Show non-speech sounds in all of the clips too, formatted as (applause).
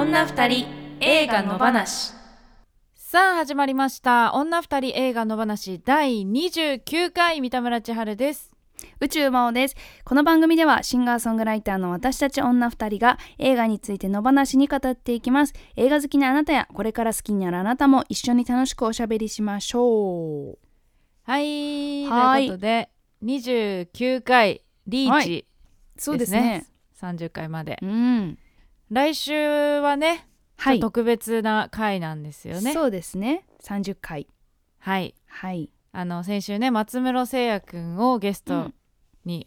女二人映画の話。さあ始まりました。女二人映画の話第29回三田村千春です。宇宙魔王です。この番組ではシンガーソングライターの私たち女二人が映画についての話に語っていきます。映画好きなあなたやこれから好きになるあなたも一緒に楽しくおしゃべりしましょう。はい。はい。ということで29回リーチそうですね。30回まで。うん来週はね、はい。特別な回なんですよね。そうですね。30回。はい。はい。あの先週ね松室聖也くんをゲストうん。に、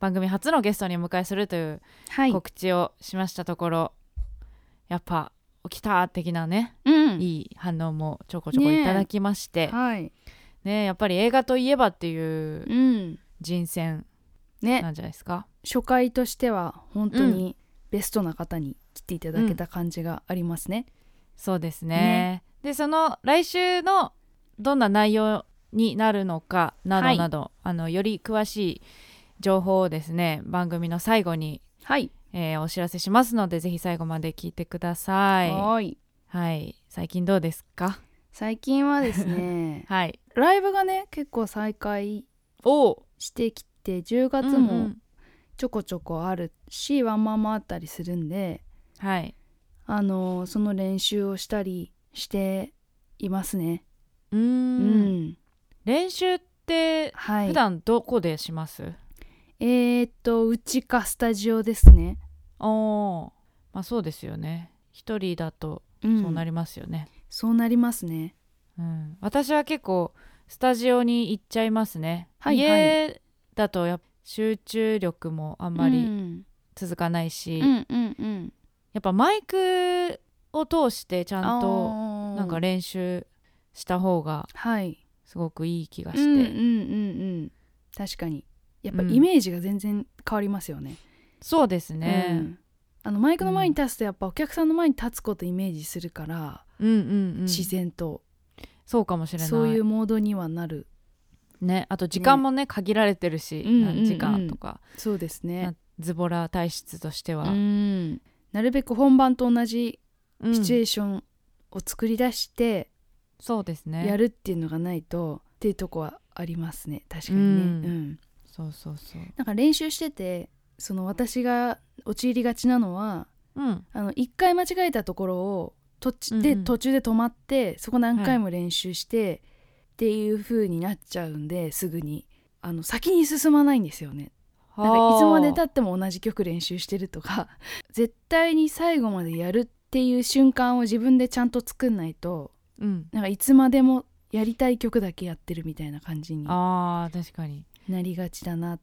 番組初のゲストにお迎えするというはい。告知をしましたところ、やっぱ起きた的なね、うん。いい反応もちょこちょこいただきまして、はい。ねやっぱり映画といえばっていううん。人選ね。なんじゃないですか。初回としては本当にベストな方に来ていただけた感じがありますね、そうですね。でその来週のどんな内容になるのかなどなど、あのより詳しい情報をですね番組の最後に、はい。えーお知らせしますのでぜひ最後まで聞いてください。はい。はい。最近どうですか？最近はですね (laughs) はい。ライブがね結構再開おしてきて10月うんうもんちょこちょこあるし、ワンマンもあったりするんではい。あのその練習をしたりしていますね。うーうん。ん、練習ってはい。普段どこでします、えー、っとうちかスタジオですね。おー。まあそうですよね。一人だとうん。そうなりますよね、そうなりますね。うん。私は結構スタジオに行っちゃいますね、はいはい。家だとやっぱ集中力もあんまりうん。続かないし、うんうんうん。やっぱマイクを通してちゃんとなんか練習した方がはい。すごくいい気がして、うんうんうんうん。確かに。やっぱうん。イメージが全然変わりますよね、そうですね、うん。あのマイクの前に立つとやっぱお客さんの前に立つことイメージするから、うん、うんうん。自然と。そうかもしれない。そういうモードにはなるねあと時間もね限られてるし、うん。何時間とか、そうですね。なズボラ体質としては、うん。なるべく本番と同じうん。シチュエーションを作り出してそうですね。やるっていうのがないと、っていうとこはありますね。確かにね、うん。うん。そうそうそう。なんか練習しててその私が陥りがちなのはうん。あの一回間違えたところを途中で、うんうん。途中で止まってそこ何回も練習して、っていう風になっちゃうんですぐに。あの先に進まないんですよね。なんかいつまでたっても同じ曲練習してるとか。(laughs) 絶対に最後までやるっていう瞬間を自分でちゃんと作んないとうん。なんかいつまでもやりたい曲だけやってるみたいな感じにあー確かに。なりがちだな。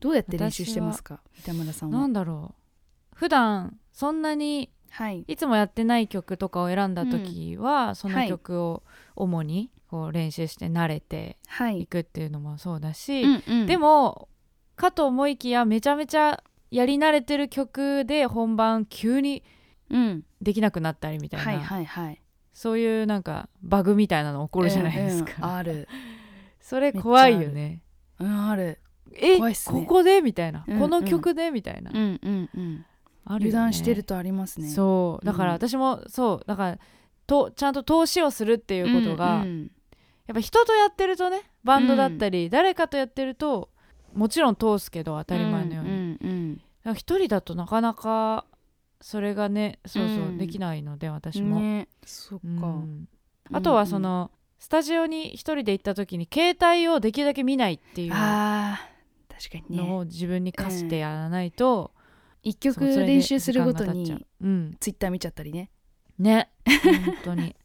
どうやって練習してますか？三田村さんは。なんだろう。普段そんなにはい。いつもやってない曲とかを選んだ時は、その曲を主にこう練習して慣れてはい。い、くっていうのもそうだし、うんうん。でもかと思いきやめちゃめちゃやり慣れてる曲で本番急にうん。できなくなったりみたいな、はいはいはい。そういうなんかバグみたいなの起こるじゃないですか、うんうん。ある。(laughs) それ怖いよね。うんある。え怖いっすね。ここで？みたいな、うん。この曲で？みたいな、うんうんうんあるよね。油断してるとありますね。そう。だからうん。私もそう。だからとちゃんと投資をするっていうことが、うんうん。やっぱ人とやってるとねバンドだったり、誰かとやってるともちろん通すけど当たり前のように、うんうん一人だとなかなかそれがねそうそう、うん。できないので私うん。も、ねそっか、うんあとはその、スタジオに一人で行った時に携帯をできるだけ見ないっていうのね。を自分に課してやらないと、うそれで練習するごとにうう。んツイッター見ちゃったりね。ね。本当に。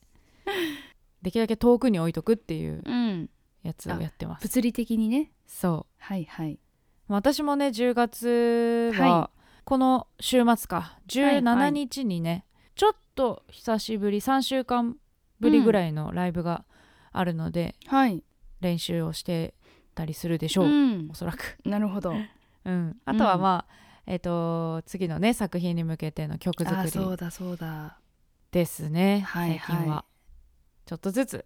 (laughs) できるだけ遠くに置いとくっていううん。やつをやってます。物理的にね。そう。はいはい。私もね10月ははこの週末か。はいは17い。日にね、ちょっと久しぶり3週間ぶりぐらいのライブがあるので、はい。練習をしてたりするでしょう、ん。おそらく、なるほど。(laughs) うん、あとはまあ、えっ、と次のね作品に向けての曲作り。そうだそうだ。ですねはい最近は、はちょっとずつ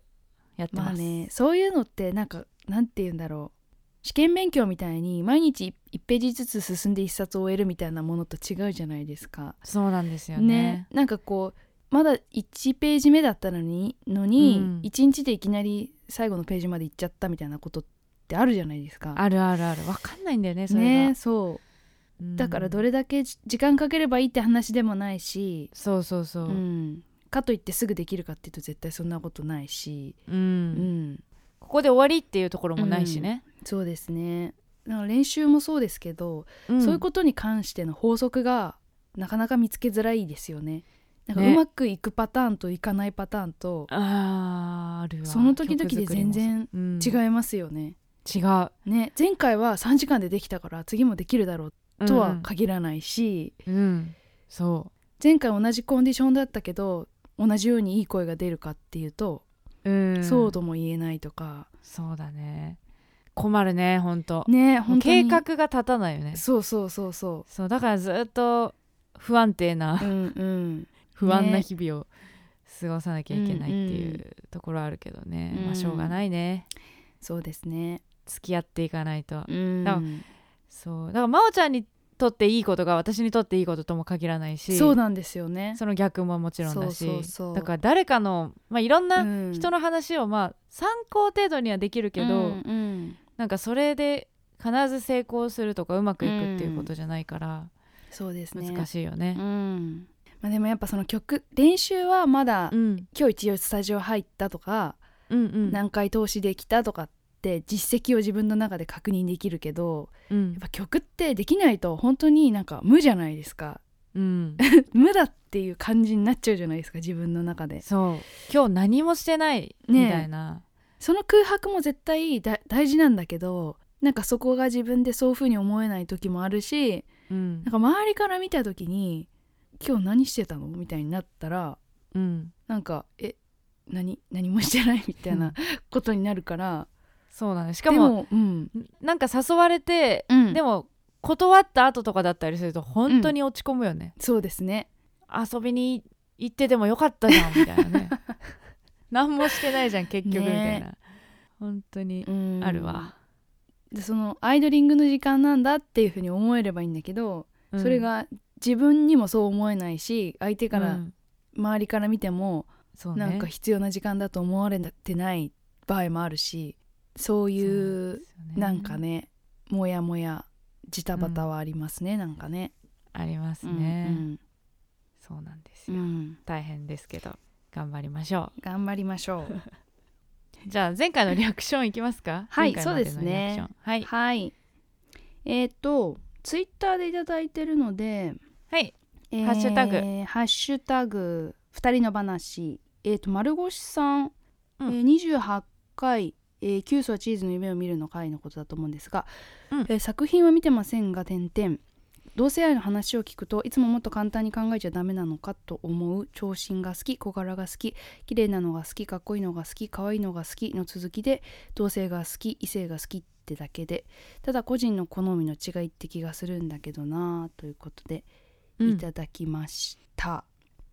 やってます、まあねそういうのってなんかなんて言うんだろう。試験勉強みたいに毎日1ページずつ進んで1冊終えるみたいなものと違うじゃないですか。そうなんですよね。なんかこうまだ1ページ目だったのにのに、うん。1日でいきなり最後のページまで行っちゃったみたいなことってあるじゃないですか。あるあるある。分かんないんだよねそれが、ねそう。うんだからどれだけじ時間かければいいって話でもないし、そうそうそう。う、ん、かといってすぐできるかっていうと絶対そんなことないし、うん。うん、ここで終わりっていうところもないしね、そうですね。練習もそうですけど、うん。そういうことに関しての法則がなかなか見つけづらいですよね。なんかね。うまくいくパターンといかないパターンとあーあるわ。その時々で全然違いますよね。うん、違う。ね前回は3時間でできたから次もできるだろうとは限らないし、うん、う。んそ前回同じコンディションだったけど同じようにいい声が出るかっていうと、う、うん、そうとも言えないとか。そうだね。困るねほんとね本当に。計画が立たないよね。そうそうそうそそうだからずっと不安定なううんうん。(laughs) 不安な日々を過ごさなきゃいけないっていうところあるけどね、うんまあしょうがないね。そうですね。付き合っていかないと。うん。だそう。だから真央ちゃんにとっていいことが私にとっていいこととも限らないしそうなんですよね。その逆ももちろんだしだから誰かの、まあ、いろんなうん。人の話を、まあ、参考程度にはできるけど、うんうん。なんかそれで必ず成功するとかうまくいくっていうことじゃないからそうですね。難しいよね。うん。まあ、でもやっぱその曲練習はまだ、うん。今日一応スタジオ入ったとか、うんうん。何回通しできたとかって実績を自分の中で確認できるけどうん。やっぱ曲ってできないと本当になんか無じゃないですか。うん、(laughs) 無だっていう感じになっちゃうじゃないですか自分の中で。そう。今日何もしてないみたいな、その空白も絶対だ大事なんだけどなんかそこが自分でそういう風に思えない時もあるしうん。なんか周りから見た時に「今日何してたの?」みたいになったらうん、なんか「え何何もしてない」みたいなことになるからそうなんです。しかもうん。なんか誘われて、うん。でも断った後とかだったりすると本当に落ち込むよね、そうですね。遊びに行っててもよかったじゃんみたいなね。(laughs) 何もしてないじゃん結局みたいな、本当にうん。あるわ、でそのアイドリングの時間なんだっていう風に思えればいいんだけど、うん。それが自分にもそう思えないし相手から、うん。周りから見てもそうね。なんか必要な時間だと思われてない場合もあるしそういうそうね。なんかねモヤモヤジタバタはありますね、なんかね。ありますうんね、そうなんですよ、うん。うん大変ですけど頑張りましょ頑張りましょう。う (laughs) じゃあ前回のリアクションいきますか？(laughs) はいそうですね。はい。はい。えっ、とツイッターでいただいてるので、はい。えーハッシュタグ。ハッシュタグ二人の話。えっ、と丸越さん、うん。えー28回。えー、キュースはチーズの夢を見るの回のことだと思うんですが、うん。えー作品は見てませんが点々。同性愛の話を聞くといつももっと簡単に考えちゃダメなのかと思う長身が好き小柄が好き綺麗なのが好きかっこいいのが好き可愛いのが好きの続きで同性が好き異性が好きってだけでただ個人の好みの違いって気がするんだけどなということでうん。いただきました。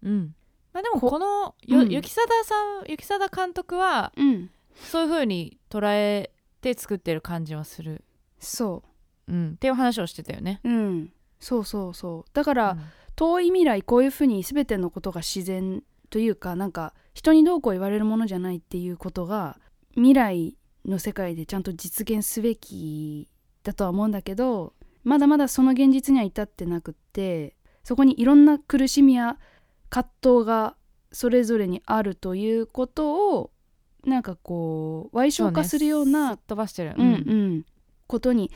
うん。まあ、でもここのよ、うん。雪貞さん雪貞監督はうん、そういう風に捉えて作ってる感じはする、そう。ん、っていう話をしてたよね。う、うん、そうそうそう。だから、うん。遠い未来こういうふうに全てのことが自然というかなんか人にどうこう言われるものじゃないっていうことが未来の世界でちゃんと実現すべきだとは思うんだけどまだまだその現実には至ってなくってそこにいろんな苦しみや葛藤がそれぞれにあるということをなんかこう歪償化するようなすっ飛ばしてる。うんうん、ことに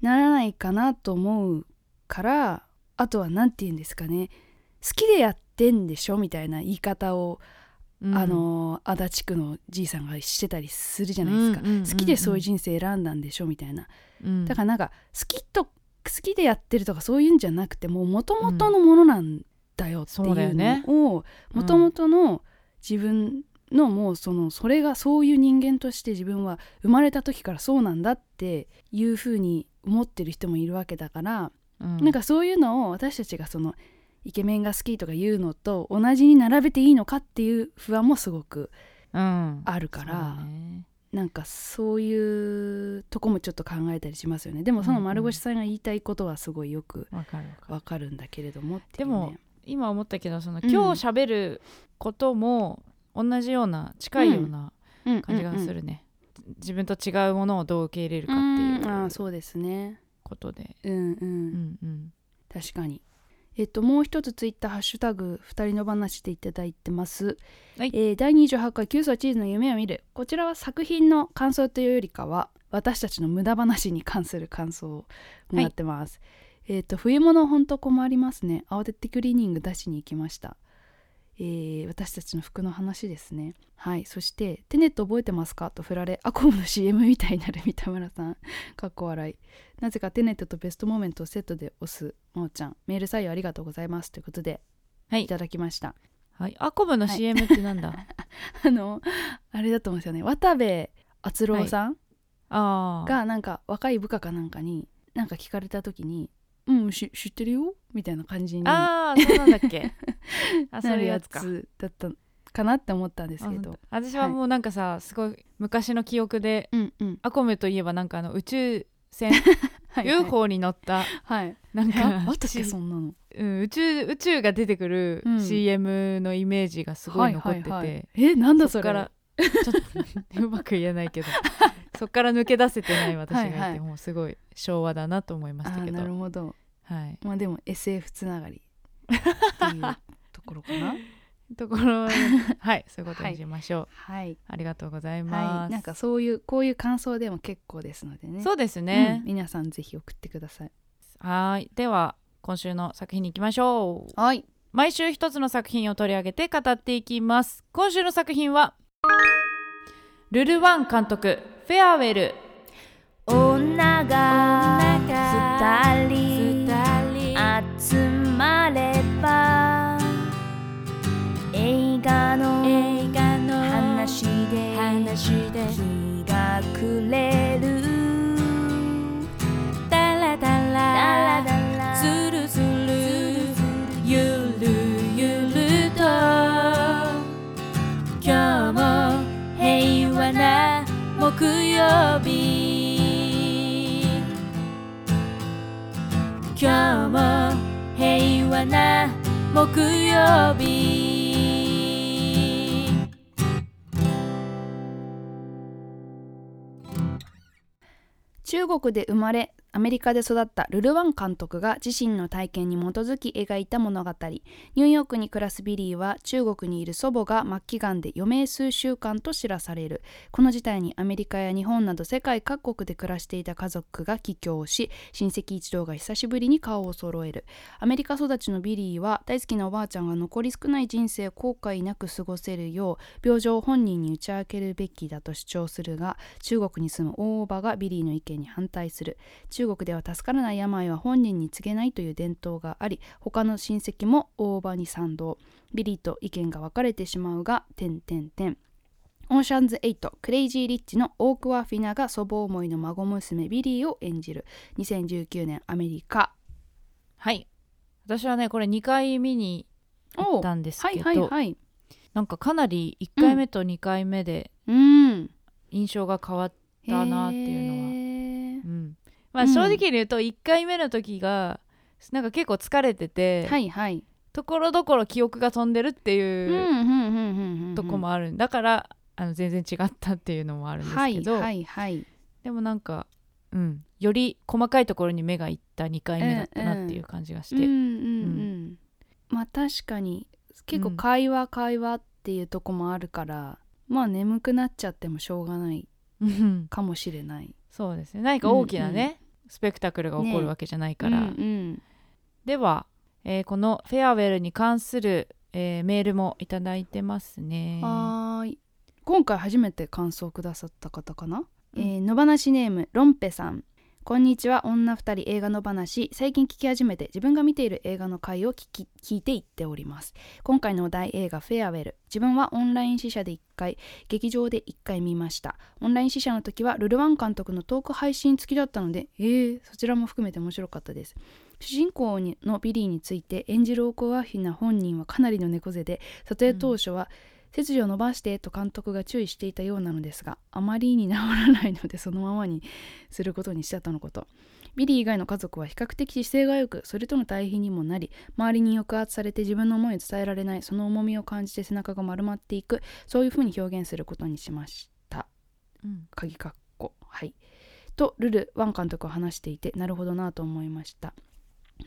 ならないかなと思うからあとは何て言うんですかね。好きでやってんでしょみたいな言い方を、うん。あの足立区のじいさんがしてたりするじゃないですか、うんうんうんうん好きでそういう人生選んだんでしょみたいな。うん。だからなんか好きと好きでやってるとかそういうんじゃなくてもう元々のものなんだよっていそうのをうん元々の自分のもうそのそれがそういう人間として自分は生まれた時からそうなんだっていうふうに思ってる人もいるわけだから、うん。なんかそういうのを私たちがそのイケメンが好きとか言うのと同じに並べていいのかっていう不安もすごくうん。あるからそうだね。なんかそういうとこもちょっと考えたりしますよね。でもその丸腰さんが言いたいことはすごいよくわかるんだけれどもってでも今思ったけどそのうん。今日喋ることも同じような近いようなうん。感じがするね、自分と違うものをどう受け入れるかうんうんっていうあーそうですね。ことで。うんうん、うんうん。確かに。えっともう一つツイッターハッシュタグ二人の話でいただいてます、はい。えー第28回「キュースはチーズの夢を見る」こちらは作品の感想というよりかは私たちの無駄話に関する感想をもらってます、えっと冬物ほんと困りますね。慌ててクリーニング出しに行きましたえー私たちの服の話ですね。はい。そして「テネット覚えてますか?」と振られアコムの CM みたいになる三田村さん。(laughs) かっこ笑い。なぜかテネットとベストモーメントをセットで押すもーちゃん。メール採用ありがとうございます。ということではい。いただきました。はい。アコムのはい。CM ってなんだ、(laughs) あのあれだと思うんですよね。渡部篤郎さんああがなんか若い部下かなんかになんか聞かれた時に「うんし知ってるよ」みたいな感じになあーそうなんだっけ？(laughs) あそういうるややつか。つだったかなって思ったんですけど。私はもうなんかさ、すごい昔の記憶でうんうん。アコムといえばなんかあの宇宙船 (laughs) はい UFO に乗ったはい。なんかああったっけそんなの。うん、宇宙宇宙が出てくるうん。CM のイメージがすごい残ってて、はいはいはい。えなんだそれ？からちょっとうまく言えないけど (laughs) そっから抜け出せてない私がいてはいはい。もうすごい昭和だなと思いましたけど。なるほど。はい。まあでも SF つながり。っていうところかな。(laughs) ところは (laughs) いそういうことにしましょう、はい。ありがとうございはます、い。なんかそういうこういう感想でも結構ですのでね。そうですうん。ね、皆さんぜひ送ってください。はい。では今週の作品に行きましょう。はい。毎週一つの作品を取り上げて語っていきます。今週の作品はルルワン監督フェアウェル。女が二人集まれば映画の話で日が暮れ曜日今日も平和な木曜日。中国で生まれアメリカで育ったルルワン監督が自身の体験に基づき描いた物語。ニューヨークに暮らすビリーは中国にいる祖母が末期がんで余命数週間と知らされる。この事態にアメリカや日本など世界各国で暮らしていた家族が帰郷し親戚一同が久しぶりに顔を揃える。アメリカ育ちのビリーは大好きなおばあちゃんが残り少ない人生を後悔なく過ごせるよう病状を本人に打ち明けるべきだと主張するが中国に住む大おばがビリーの意見に反対する。中国では助からない病は本人に告げないという伝統があり他の親戚も大おばに賛同。ビリーと意見が分かれてしまうが点点点オーシャンズ8クレイジー・リッチのオークワフィナが祖母思いの孫娘ビリーを演じる。2019年アメリカ。はい。私はねこれ2回見に行ったんですはいけど、はいはいなんかかなり1回目と2回目でうん。印象が変わったなっていうのは、まあうん。正直に言うと1回目の時がなんか結構疲れてて、はいはい。ところどころ記憶が飛んでるってうんいううんうんうんうん。とこもある。だからあの全然違ったっていうのもあるんですけど、はいはいはい。でもなんか、うん、より細かいところに目がいった2回目だったなっていう感じがして、うんうんうんまあ確かに結構うん。会話会話っていうとこもあるから、まあ眠くなっちゃってもしょうがないうん。かもしれない。そうですね。何か大きなね、スペクタクルが起こるわけじゃないから、うんうん。では、えーこのフェアウェルに関する、えーメールもいただいてますね。はーい。今回初めて感想をくださった方かな、うん。えー野放しネームロンペさんこんにちは。女二人映画の話。最近聞き始めて自分が見ている映画の回を聞き聞いていっております。今回のお題映画フェアウェル。自分はオンライン試写で1回劇場で1回見ました。オンライン試写の時はルルワン監督のトーク配信付きだったのでえー、そちらも含めて面白かったです。主人公のビリーについて演じるオークワーフィナ本人はかなりの猫背で撮影当初は背筋を伸ばしてと監督が注意していたようなのですがあまりに治らないのでそのままにすることにしたとのこと。ビリー以外の家族は比較的姿勢が良くそれとの対比にもなり周りに抑圧されて自分の思いを伝えられないその重みを感じて背中が丸まっていくそういうふうに表現することにしました。うん。鍵括弧。はい。とルル・ワン監督は話していてなるほどなと思いました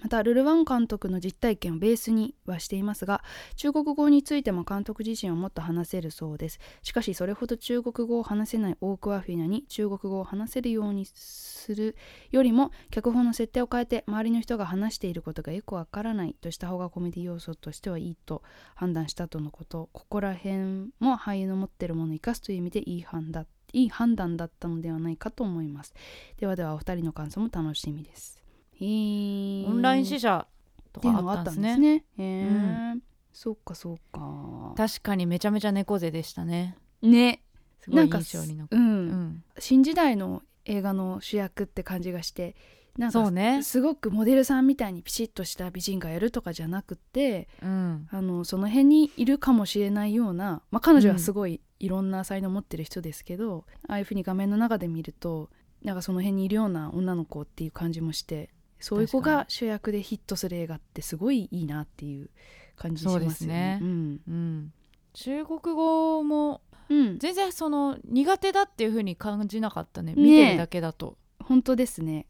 またルル・ワン監督の実体験をベースにはしていますが中国語についても監督自身はもっと話せるそうです。しかしそれほど中国語を話せないオークアフィナに中国語を話せるようにするよりも脚本の設定を変えて周りの人が話していることがよくわからないとした方がコメディ要素としてはいいと判断したとのこと。ここら辺も俳優の持っているものを生かすという意味でいい判断いい判断だったのではないかと思います。ではではお二人の感想も楽しみです。オンライン試写とかあったたんですすね。へえ、そっかそっか。確かにめちゃめちゃ猫背でしたね。ね。すごない印象に残うる、ん、新時代の映画の主役って感じがしてなんかね。すごくモデルさんみたいにピシッとした美人がやるとかじゃなくってうん。あのその辺にいるかもしれないような、まあ、彼女はすごいいろんな才能を持ってる人ですけど、ああいうふうに画面の中で見るとなんかその辺にいるような女の子っていう感じもしてそういう子が主役でヒットする映画ってすごいいいなっていう感じしまですすね。よね。うん。うん、中国語もうん、全然その苦手だっていう風に感じなかったね。ね見てるだけだと、本当ですね。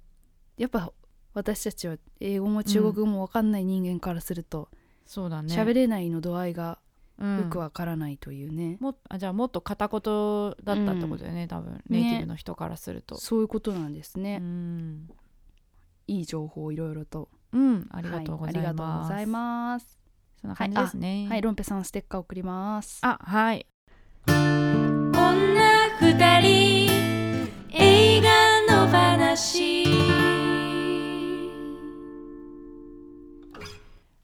やっぱ私たちは英語も中国語も分かんない人間からするとそうだね。喋、れないの度合いがうん。よくわからないというね、もあじゃあもっと片言だったってことだよね、多分。ネイティブの人からすると、そういうことなんですうね、ん、いい情報をいろいろと。うん、ありがとうございはありがとうます、ございます。そんな感じですね。はいロンペさんステッカー送ります。あはい。女二人映画の話。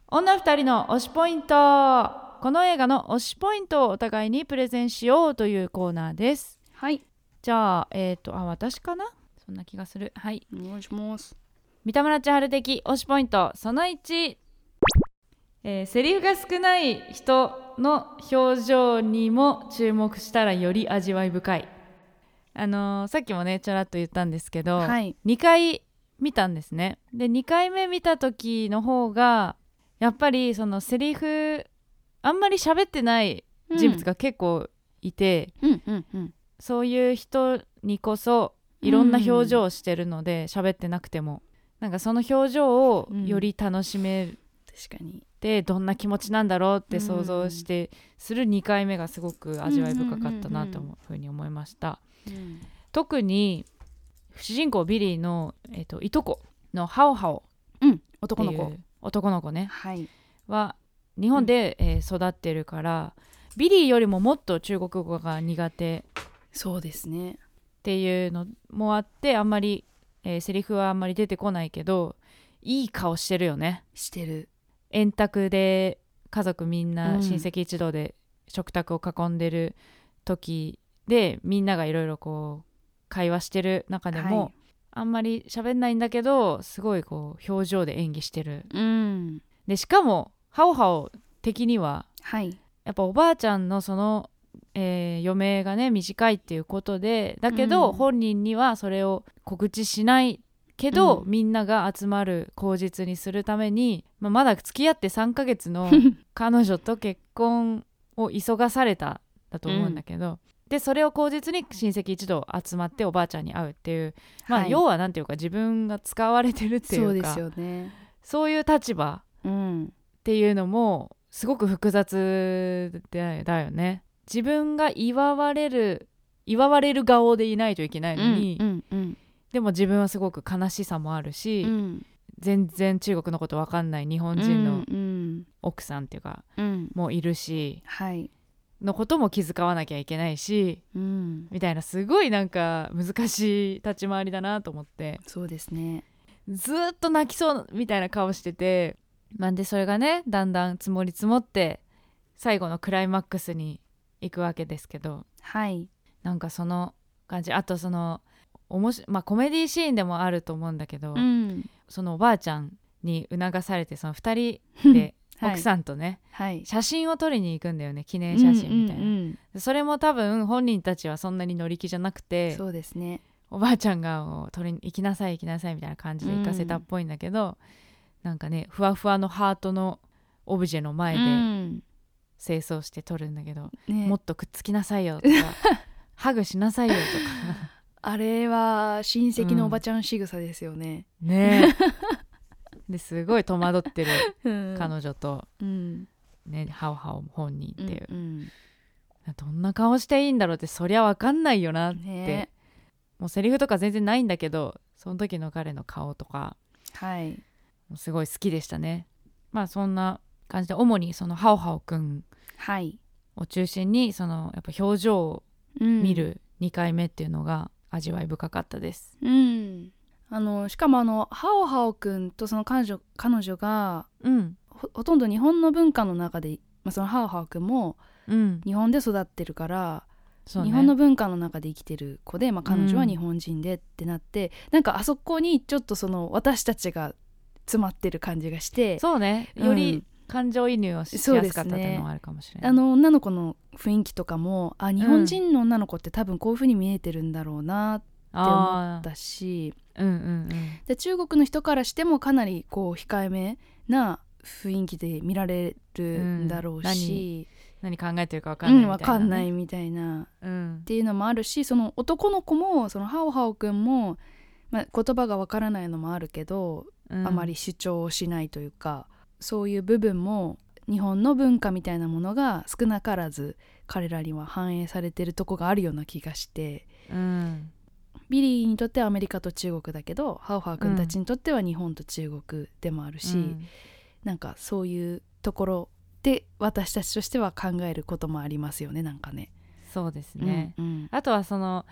女二人の推しポイント。この映画の推しポイントをお互いにプレゼンしようというコーナーです。はい。じゃあえっ、とあ私かな？そんな気がする。はい。お願いします三田村千春的推しポイントその1、えーセリフが少ない人の表情にも注目したらより味わい深い。あのーさっきもねちょらっと言ったんですけど、はい。2回見たんですね。で2回目見た時の方がやっぱりそのセリフあんまり喋ってない人物が結構いて、うんうんうん。そういう人にこそいろんな表情をしてるので喋ってなくてもなんかその表情をより楽しめ確かにてどんな気持ちなんだろうって想像してする2回目がすごく味わい深かったなというふうに思いました。うん。特に主人公ビリーの、えっといとこのハオハオ。うん。男の子。う男の子ね。はい。は日本で、えー育ってるからビリーよりももっと中国語が苦手。そうですね。っていうのもあってあんまり、えーセリフはあんまり出てこないけどいい顔してるよね。してる。円卓で家族みんうなん。親戚一同で食卓を囲んでる時でみんながいろいろこう会話してる中でも、はい。あんまり喋んないんだけどすごいこう表情で演技してる。うん。でしかもハオハオ的にははい。やっぱおばあちゃんのその、えー余命がね短いっていうことでだけど、うん。本人にはそれを告知しないけど、うん。みんなが集まる口実にするために、まあ、まだ付き合って3ヶ月の (laughs) 彼女と結婚を急がされただと思うんだけど、でそれを口実に親戚一同集まっておばあちゃんに会うっていう、まあはい。要はなんていうか自分が使われてるっていうかそうですよね。そういう立場うん。っていうのもすごく複雑だだよね。自分が祝われる祝われる顔でいないといけないのに、うんうんでも自分はすごく悲しさもあるし、うん全然中国のことわかんない日本うん人のうん奥さんっていうか、うんもいるしはいのことも気遣わなきゃいけないしうんみたいなすごいなんか難しい立ち回りだなと思ってそうですね。ずーっと泣きそうみたいな顔しててなんでそれがねだんだん積もり積もって最後のクライマックスに行くわけですけどはい。なんかその感じあとそのおもしまあコメディシーンでもあると思うんだけど、うん。そのおばあちゃんに促されてその2人で (laughs) はい。奥さんとねはい。写真を撮りに行くんだよね記念写真みたいな、うんうんそれも多分本人たちはそんなに乗り気じゃなくうんてそうですね。おばあちゃんがもう撮りに行きなさい行きなさいみたいな感じで行かせたっぽいんだけど、なんかねふわふわのハートのオブジェの前うでん。清掃して撮るんだけど、ね。もっとくっつきなさいよとか (laughs) ハグしなさいよとかあれは親戚のおばちゃん仕草ですよね、ね。え (laughs) ですごい戸惑ってるうん。彼女と、うん。ね、ハオハオ本人っていう、うんどんな顔していいんだろうってそりゃ分かんないよなって、ね。もうセリフとか全然ないんだけどその時の彼の顔とか。はい。すごい好きでしたね。まあそんな感じで主にそのハオハオくんはい、を中心にそのやっぱ表情をうん。見る2回目っていうのが味わい深かったです。うん。あのしかもあのハオハオくんとその彼女彼女がうん、ほほとんど日本の文化の中で、まあ、そのハオハオくんもうん、日本で育ってるから、そうね。日本の文化の中で生きてる子で、まあ、彼女は日本人でってなって、なんかあそこにちょっとその私たちが詰まってる感じがしてそうね。うん。より感情移入をしやすかったっていうのはあるかもしれない。あの女の子の雰囲気とかもあ日本人の女の子って多分こういう風に見えてるんだろうなって思あったしー。うんうんうん。で中国の人からしてもかなりこう控えめな雰囲気で見られるんだろうし、何考えてるか分かうんん、ないみたいな、ねわかんないみたいな。うん。っていうのもあるしその男の子もそのハオハオくんも、まあ、言葉がわからないのもあるけど、うん。あまり主張をしないというかそういう部分も日本の文化みたいなものが少なからず彼らには反映されてるとこがあるような気がしてうん。ビリーにとってはアメリカと中国だけどハオハオくんたちにとっては日本と中国でもあるし、うん。なんかそういうところで私たちとしては考えることもありますよねなんかね。そうですね、うんうん。あとはその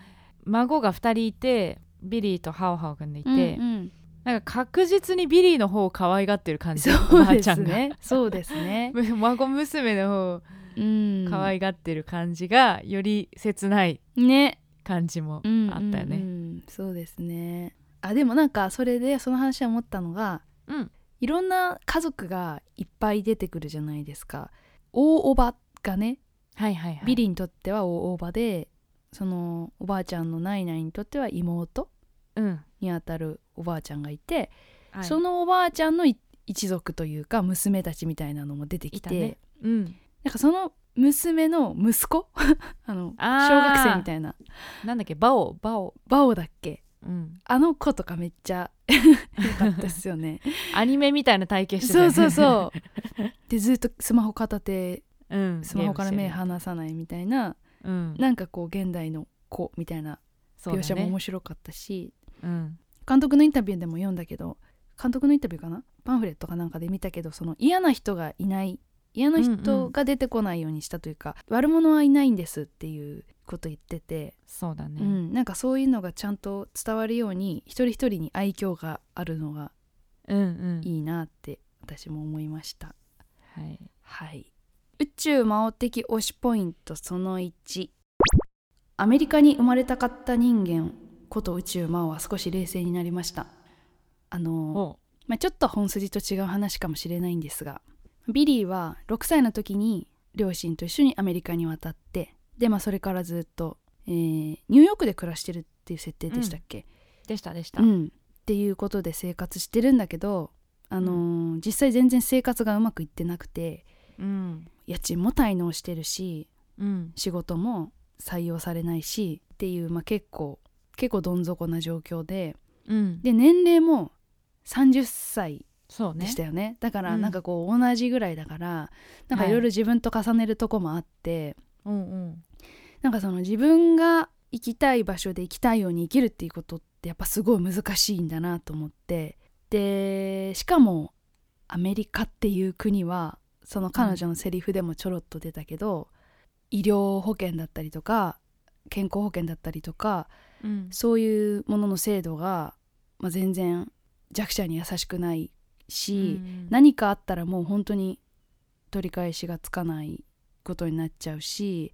孫が2人いてビリーとハオハオくんでいて、うんうんなんか確実にビリーの方を可愛がってる感じそうおばあでちゃんがすね。そうですね。(laughs) 孫娘の方をうん。可愛がってる感じがより切ないね。感じもうんあったよね。うんうんそうですね。あでもなんかそれでその話は思ったのがうんいろんな家族がいっぱい出てくるじゃないですか。大おばがねはいはいはい。ビリーにとっては大おばでそのおばあちゃんのナイナイにとっては妹うん、にあたるおばあちゃんがいて、はい。そのおばあちゃんのい一族というか娘たちみたいなのも出てきて、ね。うん、なんかその娘の息子？(laughs) あの小学生みたいな。なんだっけ？バオ？バオ、バオだっけ？うん、あの子とかめっちゃ (laughs) 良かったですよね。アニメみたいな体型してたよね。そうそうそう。(laughs) でずっとスマホ片手う、ん、スマホから目離さないみたいなる。うん、なんかこう現代の子みたいな描写も面ね、白かったし、うん、監督のインタビューでも読んだけど監督のインタビューかな？パンフレットかなんかで見たけどその嫌な人がいない嫌なうん人が出てこないようにしたというか、悪者はいないんですっていうこと言ってて、そうだね、うん、なんかそういうのがちゃんと伝わるように一人一人に愛嬌があるのがうんうん。いいなって私も思いました。はい、はい、宇宙魔王的推しポイントその1アメリカに生まれたかった人間こと宇宙魔王は少し冷静になりました。あの、お。まあ、ちょっと本筋と違う話かもしれないんですがビリーは6歳の時に両親と一緒にアメリカに渡ってで、まあ、それからずっと、えーニューヨークで暮らしてるっていう設定でしたっけ、でしたでした、うん、っていうことで生活してるんだけど、あのー実際全然生活がうまくいってなくてうん。家賃も滞納してるしうん。仕事も採用されないしっていう、まあ、結構結構どん底な状況でうん、で年齢も30歳でしたよね。だからうん。なんかこう同じぐらいだから、なんかはい。いろいろ自分と重ねるとこもあって、うんうん。なんかその自分が行きたい場所で行きたいように生きるっていうことってやっぱすごい難しいんだなと思ってでしかもアメリカっていう国はその彼女のセリフでもちょろっと出たけど、医療保険だったりとか健康保険だったりとかうん。そういうものの制度が、まあ、全然弱者に優しくないし、うん。何かあったらもう本当に取り返しがつかないことになっちゃうし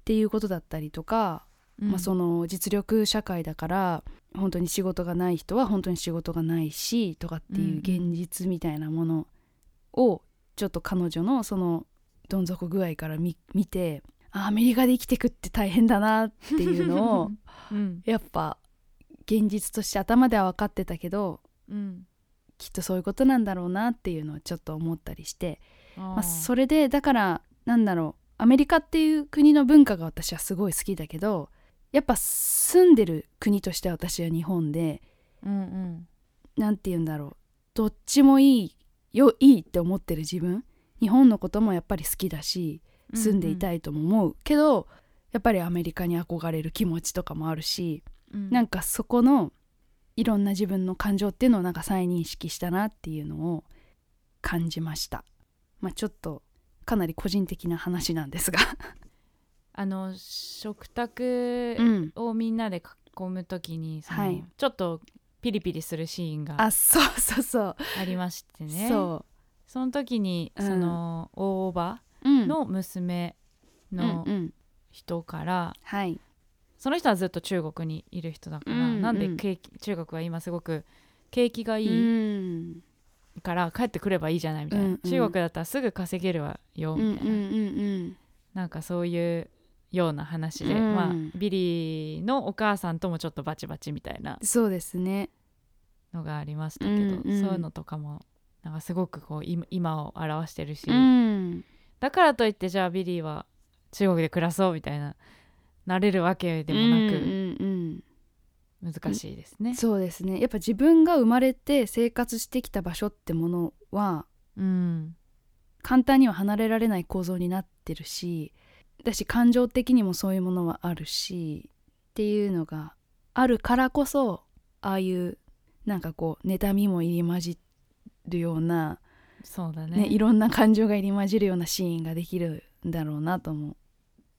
っていうことだったりとか、うん。まあ、その実力社会だから本当に仕事がない人は本当に仕事がないしとかっていう現実みたいなものをちょっと彼女のそのどん底具合から見見てあアメリカで生きてくって大変だなっていうのを (laughs) うん。やっぱ現実として頭では分かってたけどうん。きっとそういうことなんだろうなっていうのをちょっと思ったりしてあまあ、それでだからなんだろうアメリカっていう国の文化が私はすごい好きだけどやっぱ住んでる国としては私は日本でうんうん。なんて言うんだろうどっちもいいよいいって思ってる自分日本のこともやっぱり好きだし住んでいたいとも思うけど、やっぱりアメリカに憧れる気持ちとかもあるし、うん。なんかそこのいろんな自分の感情っていうのをなんか再認識したなっていうのを感じました。まあ、ちょっとかなり個人的な話なんですが、(laughs) あの食卓うん、をみんなで囲むときにその、はい。ちょっとピリピリするシーンがあそうそうそう、ありましてね。そその時にうん。そのう、うん、母の娘の人から、はい、その人はずっと中国にいる人だから、うんなん。でうん景気中国は今すごく景気がいいうん。から帰ってくればいいじゃないみたいな、うんうん。中国だったらすぐ稼げるわようんみたいな、うん。うんなんかそういうような話で、うん。まあ、ビリーのお母さんともちょっとバチバチみたいなそうですね。のがありましたけど、うんうん。そういうのとかもなんかすごくこう今今を表してるし、うんだからといってじゃあビリーは中国で暮らそうみたいななれるわけでもなくうんうん難しいですね。うん、。そうですね。やっぱ自分が生まれて生活してきた場所ってものはうん簡単には離れられない構造になってるしだし感情的にもそういうものはあるしっていうのがあるからこそああいうなんかこう妬みも入り混じるような、そうだね。ねいろんな感情が入り混じるようなシーンができるんだろうなとも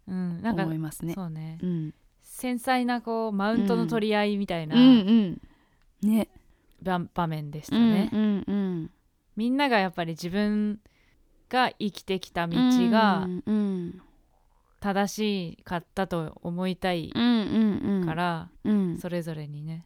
う。ん、なんか思いますね。そうね。うん、繊細なこうマウントの取り合いみたいなうんうんね。場場面でしたうんね、うんうん。みんながやっぱり自分が生きてきた道がうんうん正しかったと思いたいうんうんうん。から、うん。それぞれにね、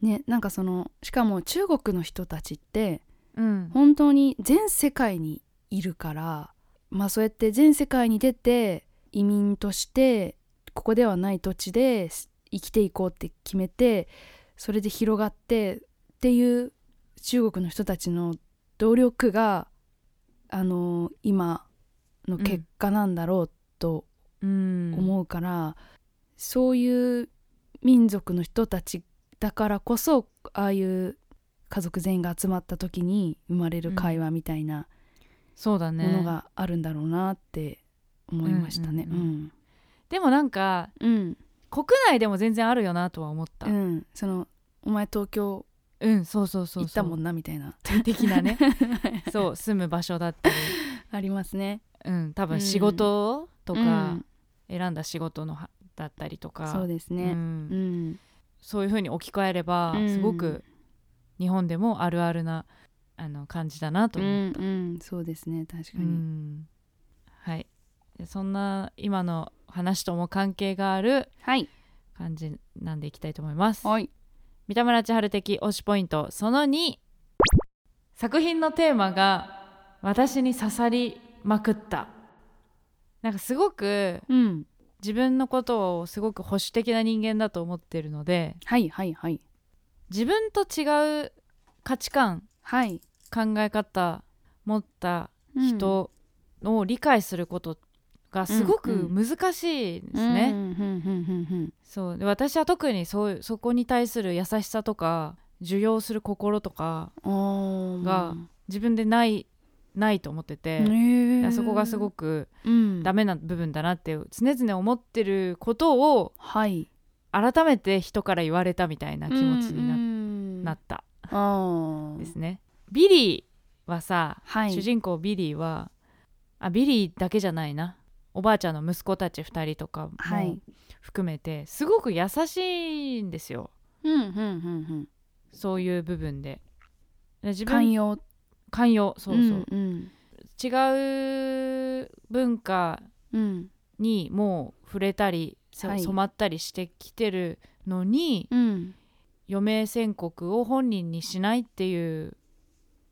ねなんかそのしかも中国の人たちってうん。本当に全世界にいるからまあそうやって全世界に出て移民としてここではない土地で生きていこうって決めてそれで広がってっていう中国の人たちの努力があの今の結果なんだろうとうん。思うから、そういう民族の人たちだからこそああいう家族全員が集まった時に生まれる会話みたいなそうだね。ものがあるんだろうなって思いましたね。ううんんでもなんかうん。国内でも全然あるよなとは思った。ううん、んそのお前東京そうそうそうそう。行ったもんなみたいな。的なね。(laughs) そう住む場所だったり、ありますね。うん、多うん。分仕事とうかん、選んだ仕事のはだったりとか。そうですうね。ん。うん。そういうふうに置き換えれば、うん。すごく日本でもあるあるなあの感じだなとうん思った。うんそうですね確かうに。ん。はい。でそんな今の話とも関係があるはい。感じなんでいきたいと思います。はい。三田村千春的推しポイントその2作品のテーマが私に刺さりまくった。なんかすごくうん。自分のことをすごく保守的な人間だと思ってるのではいはいはい自分と違う価値観はい。考え方持った人を理解することがすごく難しいですね。そう。で私は特にそうそこに対する優しさとか受容する心とかうんが自分でないないと思ってて、そこがすごくうん。ダメな部分だなって常々思ってることをはい改めて人から言われたみたいな気持ちにな,、になった。ですね。ビリーはさ、はい。主人公ビリーはあビリーだけじゃないな。おばあちゃんの息子たち2人とかもはい。含めてすごく優しいんですよ。うんうんうんそういう部分で。で自うん分寛容。寛容。そうそう、うん。違う文化うん。にもう触れたり、染まったりしてきてるのにうん。余命宣告を本人にしないっていう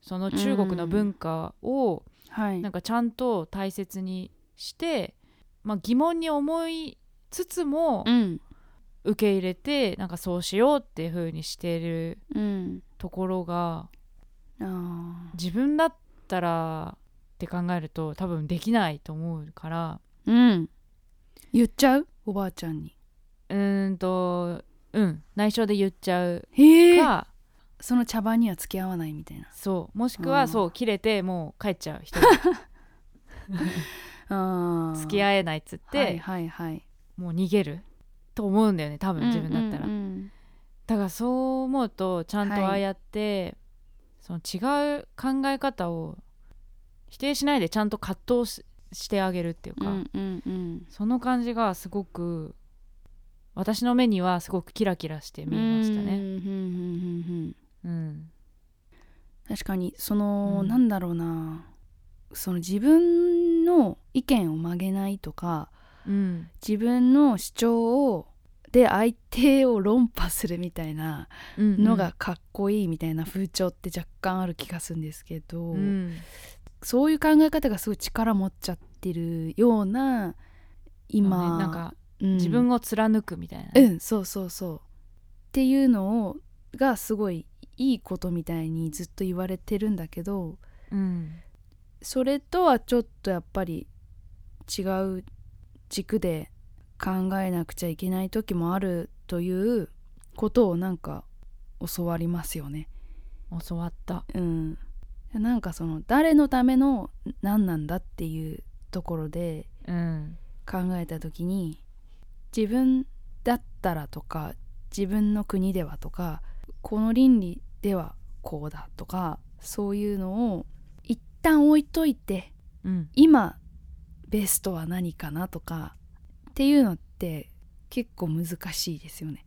その中国の文化をはい。なんかちゃんと大切にして、まあ、疑問に思いつつもうん。受け入れてなんかそうしようっていう風にしてるうん。ところがあ自分だったらって考えると多分できないと思うから。ーうん。言っちゃう？おばあちゃんに。うーんとうん。内緒で言っちゃうへえ。かその茶番には付き合わないみたいな。そう。もしくあー。はそう切れてもう帰っちゃう人。(laughs) 付き合えないっつって、はいはいはい。もう逃げる。と思うんだよね多分自分だったら、うんうんだからそう思うとちゃんとはい。ああやって、その違う考え方を否定しないでちゃんと葛藤ししてあげるっていうか、うんうんうん。その感じがすごく私の目にはすごくキラキラして見えましたね。うんうんうんうんうんうん。確かにその、うん。なんだろうな。その自分の意見を曲げないとかうん。自分の主張をで相手を論破するみたいなうん。のがかっこいいみたいな風潮って若干ある気がするんですけど、うんそういう考え方がすごい力持っちゃってるような今、ねなんかうん。自分を貫くみたいな。うね、んそうそうそう。っていうのをがすごいいいことみたいにずっと言われてるんだけどうん。それとはちょっとやっぱり違う軸で考えなくちゃいけない時もあるということをなんか教わりますよね。教わった。うん、なんかその誰のための何なんだっていうところでうん考えた時に自分だったらとか自分の国ではとかこの倫理ではこうだとかそういうのを一旦置いといてうん今ベストは何かなとかっていうのって結構難しいですよね。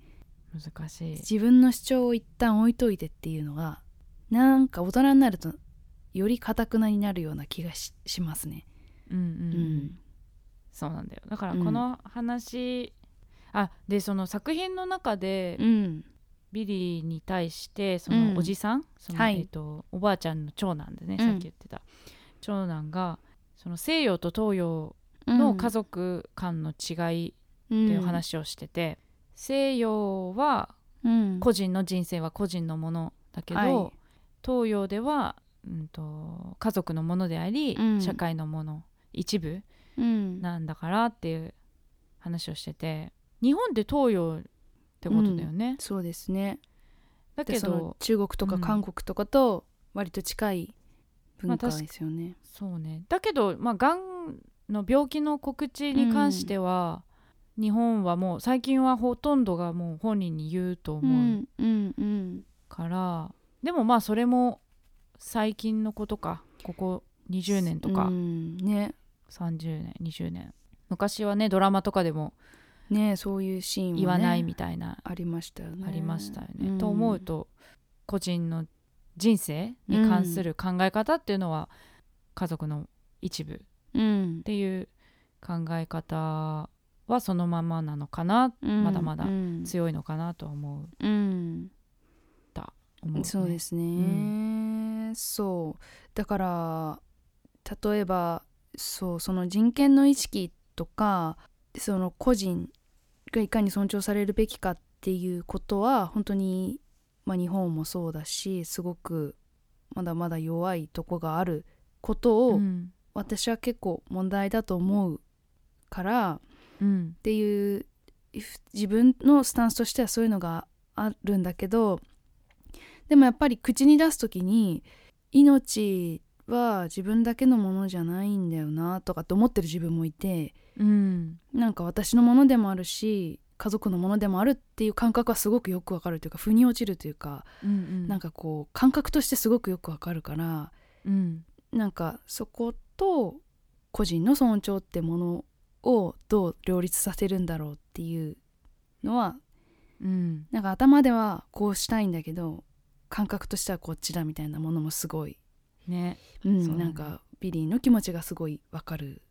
難しい自分の主張を一旦置いといてっていうのがなんか大人になるとより堅くなになるような気がししますね。うんうん。ううん。んそうなんだよ。だからうん。この話、あでその作品の中でうん。ビリーに対してそうん。のおじさん、そのはい。えー、とおばあちゃんの長男でね、うん。さっき言ってた。長男がその西洋と東洋うん。の家族間の違いっていう話をしてて、西洋はうん。個人の人生は個人のものだけど、はい。東洋では、うん、と家族のものであり、うん。社会のもの一部うん。なんだからっていう話をしてて日本って東洋ってことだよね、そうですね。だけど中国とかうん。韓国とかと割と近い文化ですよね。そうね。だけどまあがんの病気の告知に関しては、日本はもう最近はほとんどがもう本人に言うとう思うん。うん。うん。から、でもまあそれも最近のことかここ20年とか、うん。ね。30年20年。昔はねドラマとかでもねそういうシーンは、ね、言わないみたいな、ありましたよね。ありましたよね。うん。と思うと個人の人生に関する考え方っていうのは家族の一部っうん。ていう考え方はそのままなのかな、うん。まだまだうん。強いのかなとは思う。うん。思う、ね、そうですね、そう。だから例えばそうその人権の意識とかその個人がいかに尊重されるべきかっていうことは本当に、まあ、日本もそうだしすごくまだまだ弱いとこがあることを、うん。私は結構問題だと思うからっうん。ていう自分のスタンスとしてはそういうのがあるんだけどでもやっぱり口に出す時に命は自分だけのものじゃないんだよなとかって思ってる自分もいてうん。なんか私のものでもあるし家族のものでもあるっていう感覚はすごくよくわかるというか腑に落ちるというか、うんうん。なんかこう感覚としてすごくよくわかるからうん。なんかそこと個人の尊重ってものをどう両立させるんだろうっていうのはうん。なんか頭ではこうしたいんだけど感覚としてはこっちだみたいなものもすごい、ね。うんそうなんかビリーの気持ちがすごいわかる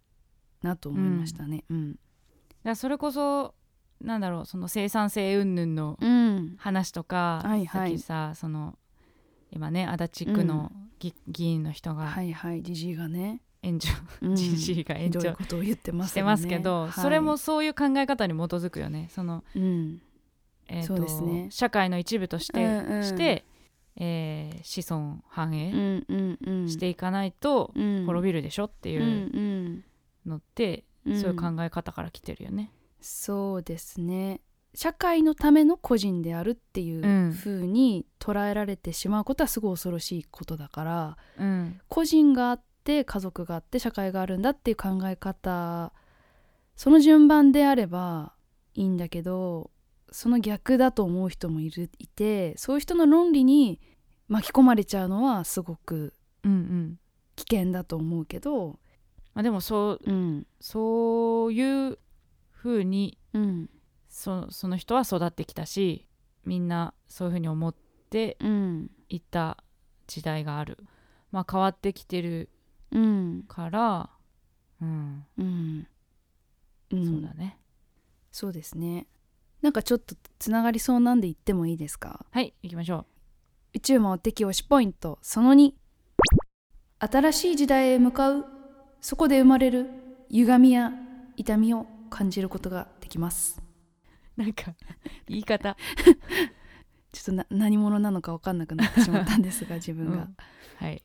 なと思いましたね。うん、だからそれこそなんだろうその生産性云々のうん。話とか、はいはい。さっきさその今ね足立区の議,、議員の人がはいはいじじいがね。炎上うん。じじいが炎ひどい上ことを言ってますよね。してますけど、はい。それもそういう考え方に基づくよね。その、うん。えーとね。社会の一部として,、うんうん。して、えー子孫繁う栄していかないとうん。滅びるでしょっていうのって、うん。そういう考え方から来てるよね。そうですね。社会のための個人であるっていうん。う風に捉えられてしまうことはすごい恐ろしいことだからうん。個人があって家族があって社会があるんだっていう考え方その順番であればいいんだけどその逆だと思う人もいるいてそういう人の論理に巻き込まれちゃうのはすごくうんうん。危険だと思うけど。まあ、でもそううん。そういう風にうん。そその人は育ってきたしみんなそういう風に思ってうん。いった時代がある。まあ変わってきてるうん。から、うん、うん。うん。そうだね。そうですねなんかちょっとつながりそうなんで言ってもいいですか？はい行きましょ宇宙魔王的推しポイントその2新しい時代へ向かう。そこで生まれる。歪みや痛みを感じることができます。う。なんか (laughs) 言い方。(laughs) ちょっとな何者なのか分かんなくなってしまったんですが (laughs) 自分が、うん。はい。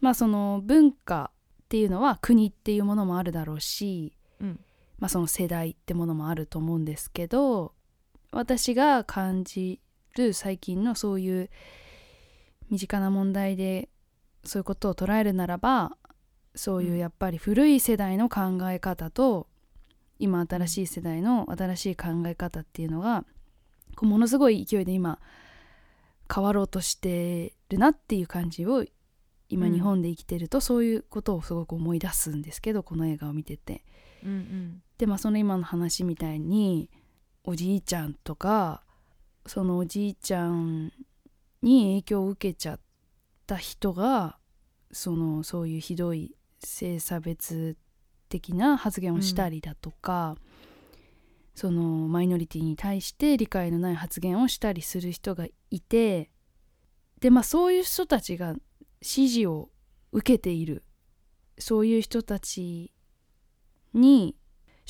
まあその文化っていうのは国っていうものもあるだろうし、うん。まあその世代ってものもあると思うんですけど私が感じる最近のそういう身近な問題でそういうことを捉えるならばそういうやっぱり古い世代の考え方と今新しい世代の新しい考え方っていうのがこうものすごい勢いで今変わろうとしてるなっていう感じを今うん日本で生きてるとそういうことをすごく思い出すんですけどこの映画を見てて。うんうん。でまあその今の話みたいにおじいちゃんとかそのおじいちゃんに影響を受けちゃった人がそのそういうひどい性差別的な発言をしたりだとか、そのマイノリティに対して理解のない発言をしたりする人がいてでまあそういう人たちが支持を受けている。そういう人たちに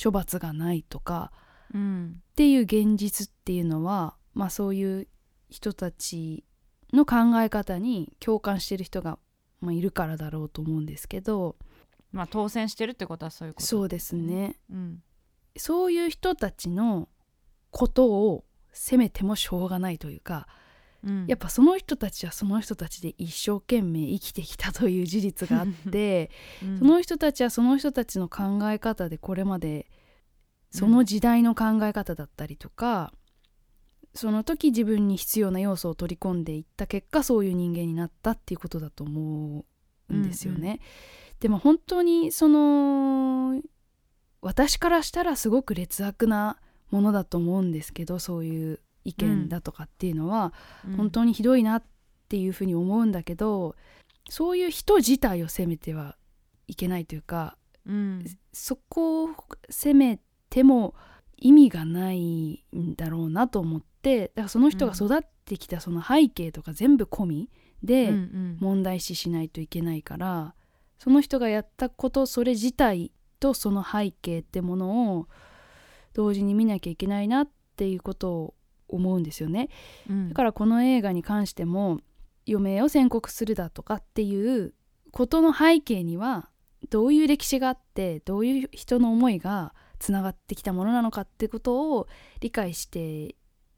処罰がないとかうん。っていう現実っていうのはまあそういう人たちの考え方に共感してる人が、まあ、いるからだろうと思うんですけどまあ当選してるってことはそういうこと。そうですね。うん。そういう人たちのことを責めてもしょうがないというかうん。やっぱその人たちはその人たちで一生懸命生きてきたという事実があって (laughs) うん。その人たちはその人たちの考え方でこれまでその時代の考え方だったりとか、その時自分に必要な要素を取り込んでいった結果そういう人間になったっていうことだと思うんですよね。でも本当にその私からしたらすごく劣悪なものだと思うんですけどそういう意見だとかっていうのは、うん。本当にひどいなっていうふうに思うんだけどそういう人自体を責めてはいけないというかうん。そこを責めても意味がないんだろうなと思ってだからその人が育ってきたその背景とか全部込みでうんうん問題視しないといけないから、その人がやったことそれ自体とその背景ってものを同時に見なきゃいけないなっていうことを思うんですよね。うんだからこの映画に関しても余命を宣告するだとかっていうことの背景にはどういう歴史があってどういう人の思いがつながってきたものなのかってことを理解して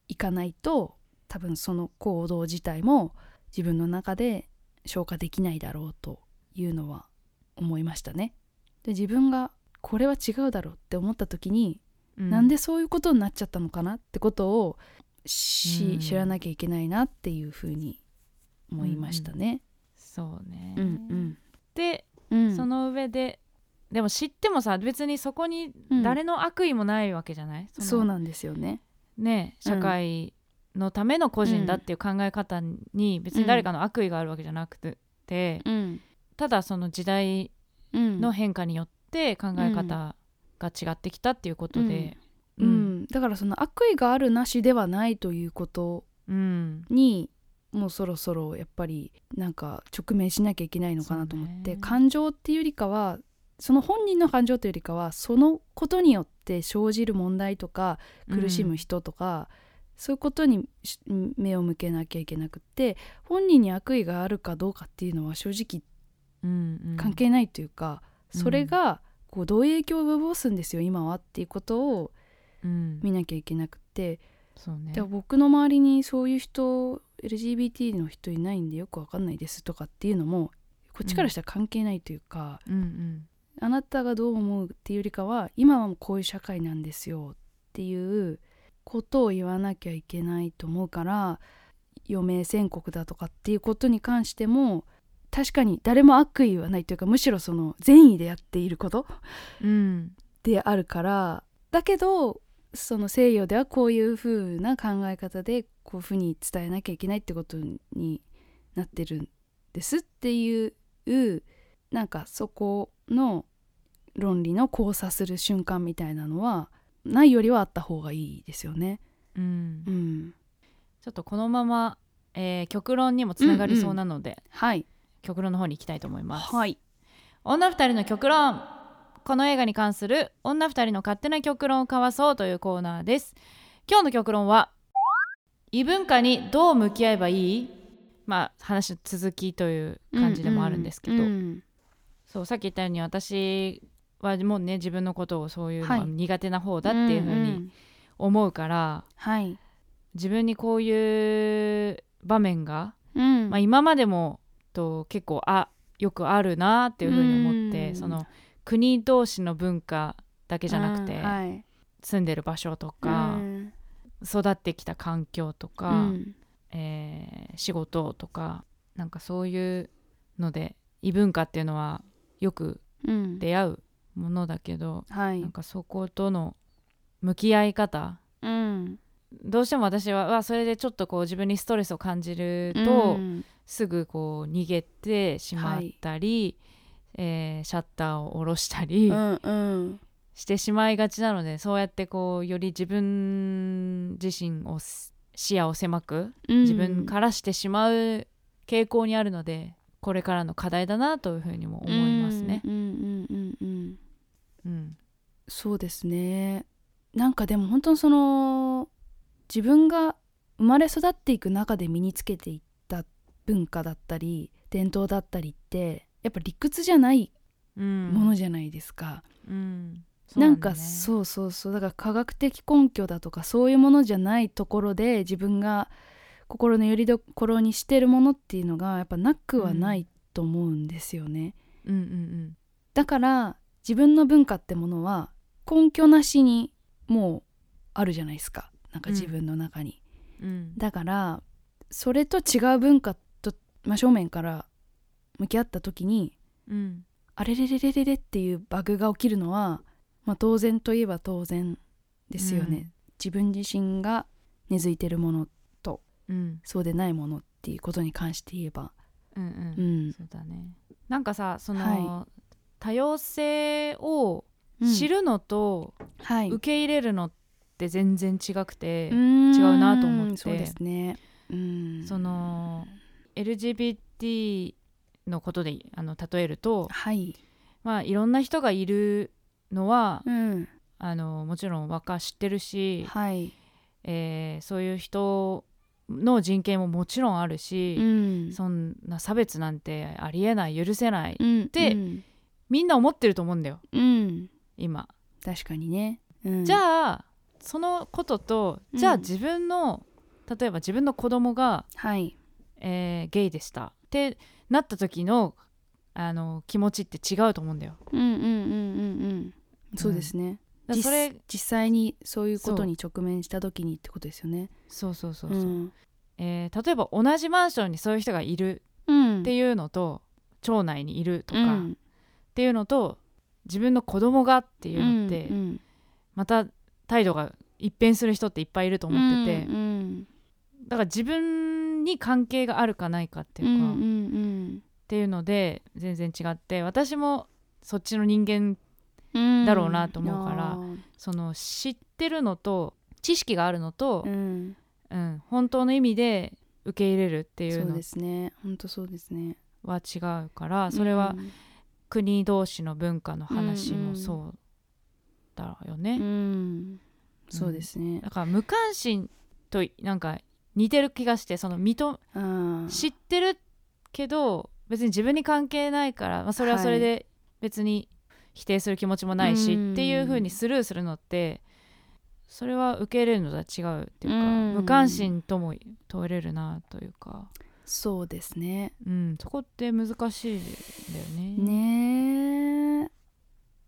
いかないと多分その行動自体も自分の中で消化できないだろうというのは思いましたね。で自分がこれは違うだろうって思った時にうん。なんでそういうことになっちゃったのかなってことをし、うん。知らなきゃいけないなっていうふうに思いましたね。そうね、うんで、うん。うん。その上ででも知ってもさ別にそこにうん。誰の悪意もないわけじゃない、のそうなんですよね。ね社会のための個人だっていう考え方に別に誰かの悪意があるわけじゃなくて、うん。ただその時代うん。の変化によって考え方が違ってきたっていうことで、ううんん。だからその悪意があるなしではないということうん。にもうそろそろやっぱりなんか直面しなきゃいけないのかなと思って、そうね。感情っていうよりかはその本人の感情というよりかはそのことによって生じる問題とか苦しむ人とか、そういうことにし目を向けなきゃいけなくって本人に悪意があるかどうかっていうのは正直うんうん。関係ないというか、うん。それがこうどういう影響を及ぼすんですよ今はっていうことをうん。見なきゃいけなくって、そうね。でも僕の周りにそういう人 LGBT の人いないんでよくわかんないですとかっていうのもこっちからしたら関係ないというか、うんうんあなたがどう思うっていうよりかは今はもうこういう社会なんですよっていうことを言わなきゃいけないと思うから余命宣告だとかっていうことに関しても確かに誰も悪意はないというかむしろその善意でやっていることうんであるからだけどその西洋ではこういう風な考え方でこういう風に伝えなきゃいけないってことになってるんですっていうなんかそこの論理の交差する瞬間みたいなのはないよりはあった方がいいですよね。うん。うん、ちょっとこのまま、えー極論にもつながりそうなので、はい、極論の方に行きたいと思います、はい、女二人の極論。この映画に関する女二人の勝手な極論を交わそうというコーナーです。今日の極論は異文化にどう向き合えばいい？まあ話の続きという感じでもあるんですけど、うんうん。そうさっき言ったように私はもうね自分のことをそういうの苦手な方だっていうふうに思うから、はい、自分にこういう場面が、うん。まあ、今までもと結構あよくあるなっていうふうに思って、うん。その国同士の文化だけじゃなくて、うんはい。住んでる場所とか、うん。育ってきた環境とか、うん。えー仕事とかなんかそういうので異文化っていうのはよくうん。出会うものだけど、はい。なんかそことの向き合い方。うん。どうしても私はわそれでちょっとこう自分にストレスを感じると、うん。すぐこう逃げてしまったり、えーシャッターを下ろしたりうんうん。してしまいがちなので、そうやってこうより自分自身をす視野を狭くうん。自分からしてしまう傾向にあるのでこれからの課題だなというふうにも思いますね。うんうんうん。そうですね。なんかでも本当にその自分が生まれ育っていく中で身につけていった文化だったり伝統だったりってやっぱ理屈じゃないうん。ものじゃないですか、うん。なんかそうそうそうそう。だから科学的根拠だとかそういうものじゃないところで自分が心の拠り所にしてるものっていうのがやっぱなくはないと思うんですよね、うん。うん。だから自分の文化ってものは根拠なしにもうあるじゃないですか。なんか自分の中に、うん。うんだからそれと違う文化と真正面から向き合った時にうん。あれれれれれれっていうバグが起きるのは、まあ、当然といえば当然ですよね、自分自身が根付いてるものとうん。そうでないものっていうことに関して言えば。うんううん。んそうだね。なんかさその、は多様性をうん知るのとはい。受け入れるのって全然違くて、違うなと思って。そうですね。うん。その LGBT のことであの例えると、はい。まあ、いろんな人がいるのは、うん。あのもちろんわか知ってるし、はい。えーそういう人の人権ももちろんあるし、うん。そんな差別なんてありえない許せない、うん。でうんみんな思ってると思うんだよ。うん。今。確かにね、うん、じゃあそのこととじゃあうん自分の、例えば自分の子供が、はい。えーゲイでした。ってなった時のあの気持ちって違うと思うんだよ。うんうんうんうんうんそうですね、実だからそれ実際にそういうことに直面した時にってことですよね。そうそうそうそう、ん。えー例えば同じマンションにそういう人がいるうん。っていうのと、町内にいるとか、っうんていうのと自分の子供がっていうのって、うんうん。また態度が一変する人っていっぱいいると思ってて、うんうん。だから自分に関係があるかないかっていうか、うんうんっていうので全然違って私もそっちの人間うんだろうなと思うからあーその知ってるのと知識があるのと、うん。うん本当の意味で受け入れるっていうのそうですね。本当そうですね。は違うからそれは、国同士の文化の話もそうだよね、うんそうですね。だから無関心となんか似てる気がしてその認うん。知ってるけど別に自分に関係ないから、まあ、それはそれで別に否定する気持ちもないし、うんっていう風にスルーするのってそれは受け入れるのとは違うっていうか、うん。無関心とも問れるなというか、そうですね。うん、そこって難しいんだよね。ね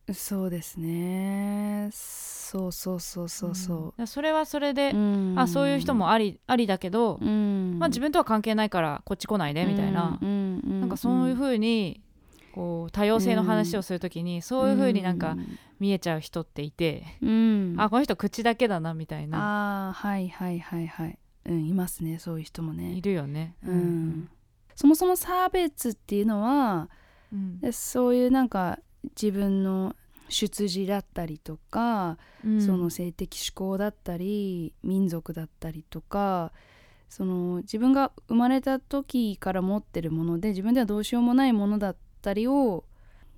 えそうですね。そうそうそうそうう。ん。だそれはそれでう、、うん。あそういう人もありありだけど、うん。まあ、自分とは関係ないからこっち来ないでみたいな、うんうんなんかそういう風にこう多様性の話をするときに、そういう風になんか見えちゃう人っていて、うん。あこの人口だけだなみたいな。あーはいはいはいはいうんいますねそういう人もいねるよね。うん。そもそも差別っていうのはうん。でそういうなんか自分の出自だったりとか、うん。その性的指向だったり民族だったりとかその自分が生まれた時から持ってるもので自分ではどうしようもないものだったりを